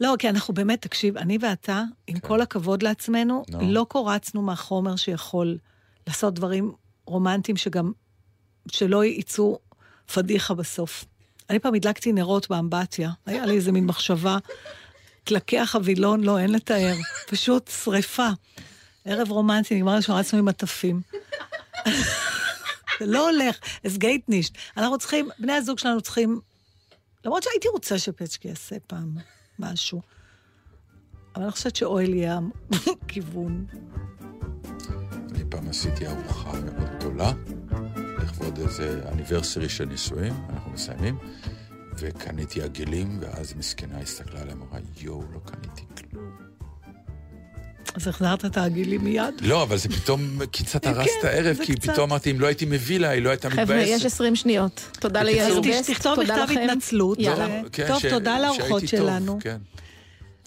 Speaker 3: לא, כי אנחנו באמת, תקשיב, אני ואתה, עם כל הכבוד לעצמנו,
Speaker 1: נו.
Speaker 3: לא קורצנו מהחומר שיכול לעשות דברים רומנטיים שגם, שלא יצאו פדיחה בסוף. אני פעם הדלקתי נרות באמבטיה, היה לי איזה מין מחשבה, תלקח חבילון, לא, אין לתאר, פשוט שריפה. ערב רומנטי, נגמר שרצנו עם עטפים. זה לא הולך, geht nicht. אנחנו צריכים, בני הזוג שלנו צריכים, למרות שהייתי רוצה שפצ'קי יעשה פעם משהו, אבל אני חושבת שאוהל יהיה הכיוון.
Speaker 1: אני פעם עשיתי ארוחה מאוד גדולה, לכבוד איזה אניברסרי של נישואים, אנחנו מסיימים, וקניתי עגלים, ואז מסכנה הסתכלה עליהם, אמרה, יואו, לא קניתי כלום.
Speaker 3: אז החזרת את העגילים מיד?
Speaker 1: לא, אבל זה פתאום קצת הרס את
Speaker 3: כן,
Speaker 1: הערב, כי. פתאום אמרתי, אם לא הייתי מביא לה, היא לא הייתה
Speaker 2: חבר'ה,
Speaker 1: מתבאסת.
Speaker 2: יש 20 שניות. תודה
Speaker 3: אז
Speaker 2: בסט,
Speaker 3: תכתוב
Speaker 2: תודה
Speaker 3: מכתב. התנצלות.
Speaker 2: יאללה.
Speaker 3: ו-
Speaker 1: כן,
Speaker 3: טוב, תודה לאורחות שלנו.
Speaker 1: כן.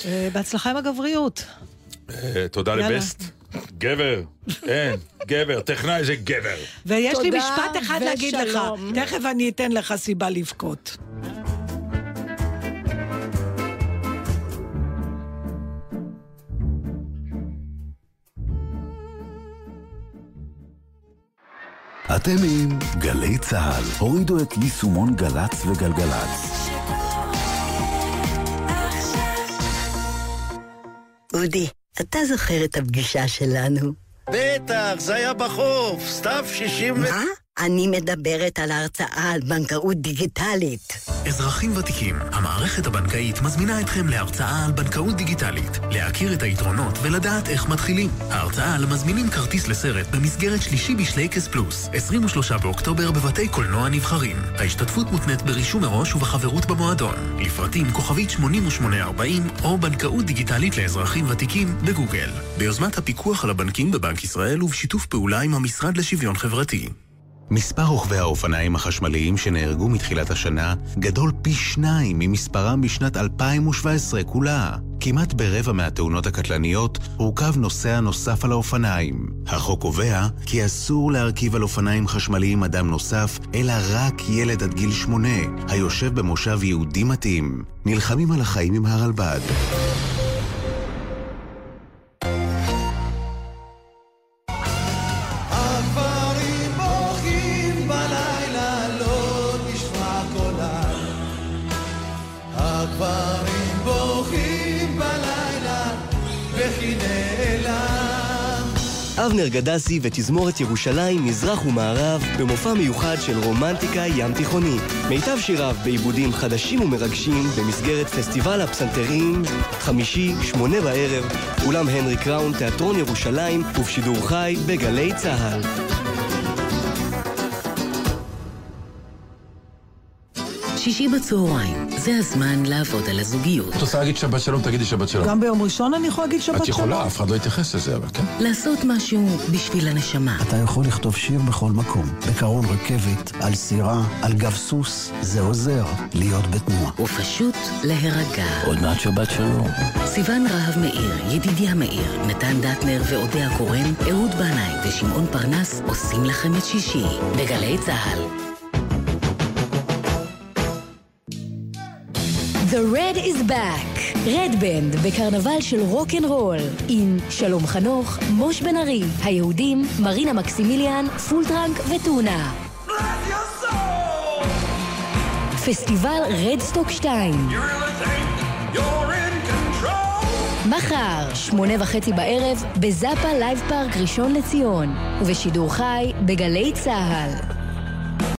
Speaker 3: אה, בהצלחה עם הגבריות.
Speaker 1: אה, תודה
Speaker 3: יאללה.
Speaker 1: לבסט. גבר, אין, גבר, טכנאי זה גבר.
Speaker 3: ויש לי משפט אחד להגיד לך. תכף אני אתן לך סיבה לבכות.
Speaker 7: אתם עם גלי צה"ל. הורידו את יישומון גל"צ וגלגלצ.
Speaker 8: אודי, אתה זוכר את הפגישה שלנו.
Speaker 4: בטח, זה היה בחוף, סתיו 60 ו...
Speaker 8: מה? אני מדברת על ההרצאה על בנקאות דיגיטלית.
Speaker 9: אזרחים ותיקים, המערכת הבנקאית מזמינה אתכם להרצאה על בנקאות דיגיטלית. להכיר את היתרונות ולדעת איך מתחילים. ההרצאה על מזמינים כרטיס לסרט במסגרת שלישי בשלייקס פלוס, 23 באוקטובר בבתי קולנוע נבחרים. ההשתתפות מותנית ברישום מראש ובחברות במועדון. לפרטים כוכבית 8840 או בנקאות דיגיטלית לאזרחים ותיקים בגוגל. ביוזמת הפיקוח על הבנקים בבנק ישראל ובשיתוף פעולה עם המשרד לשוויון חברתי.
Speaker 10: מספר רוכבי האופניים החשמליים שנהרגו מתחילת השנה גדול פי שניים ממספרם בשנת 2017 כולה. כמעט ברבע מהתאונות הקטלניות הורכב נוסע נוסף על האופניים. החוק קובע כי אסור להרכיב על אופניים חשמליים אדם נוסף, אלא רק ילד עד גיל שמונה, היושב במושב יהודי מתאים. נלחמים על החיים עם הרלב"ד.
Speaker 11: גדסי ותזמורת ירושלים, מזרח ומערב, במופע מיוחד של רומנטיקה ים תיכוני. מיטב שיריו בעיבודים חדשים ומרגשים במסגרת פסטיבל הפסנתרים, חמישי, שמונה בערב, אולם הנרי קראון, תיאטרון ירושלים, ובשידור חי בגלי צה"ל.
Speaker 12: שישי בצהריים, זה הזמן לעבוד על הזוגיות.
Speaker 1: את רוצה להגיד שבת שלום, תגידי שבת שלום.
Speaker 3: גם ביום ראשון אני יכולה להגיד שבת
Speaker 1: את
Speaker 3: שלום?
Speaker 1: יכולה, אף אחד לא יתייחס לזה, אבל כן.
Speaker 12: לעשות משהו בשביל הנשמה.
Speaker 13: אתה יכול לכתוב שיר בכל מקום. בקרון רכבת, על סירה, על גב סוס, זה עוזר להיות בתנועה.
Speaker 12: ופשוט להירגע.
Speaker 13: עוד מעט שבת שלום.
Speaker 12: סיון רהב מאיר, ידידיה מאיר, נתן דטנר ואודיה קורן, אהוד בנאי ושמעון פרנס עושים לכם את שישי. בגלי צה"ל.
Speaker 14: The Red is back. רד בנד בקרנבל של רול עם שלום חנוך, מוש בן ארי, היהודים, מרינה מקסימיליאן, פול טראנק וטונה. פסטיבל רדסטוק 2 מחר, שמונה וחצי בערב, בזאפה לייב פארק ראשון לציון, ובשידור חי בגלי צה"ל.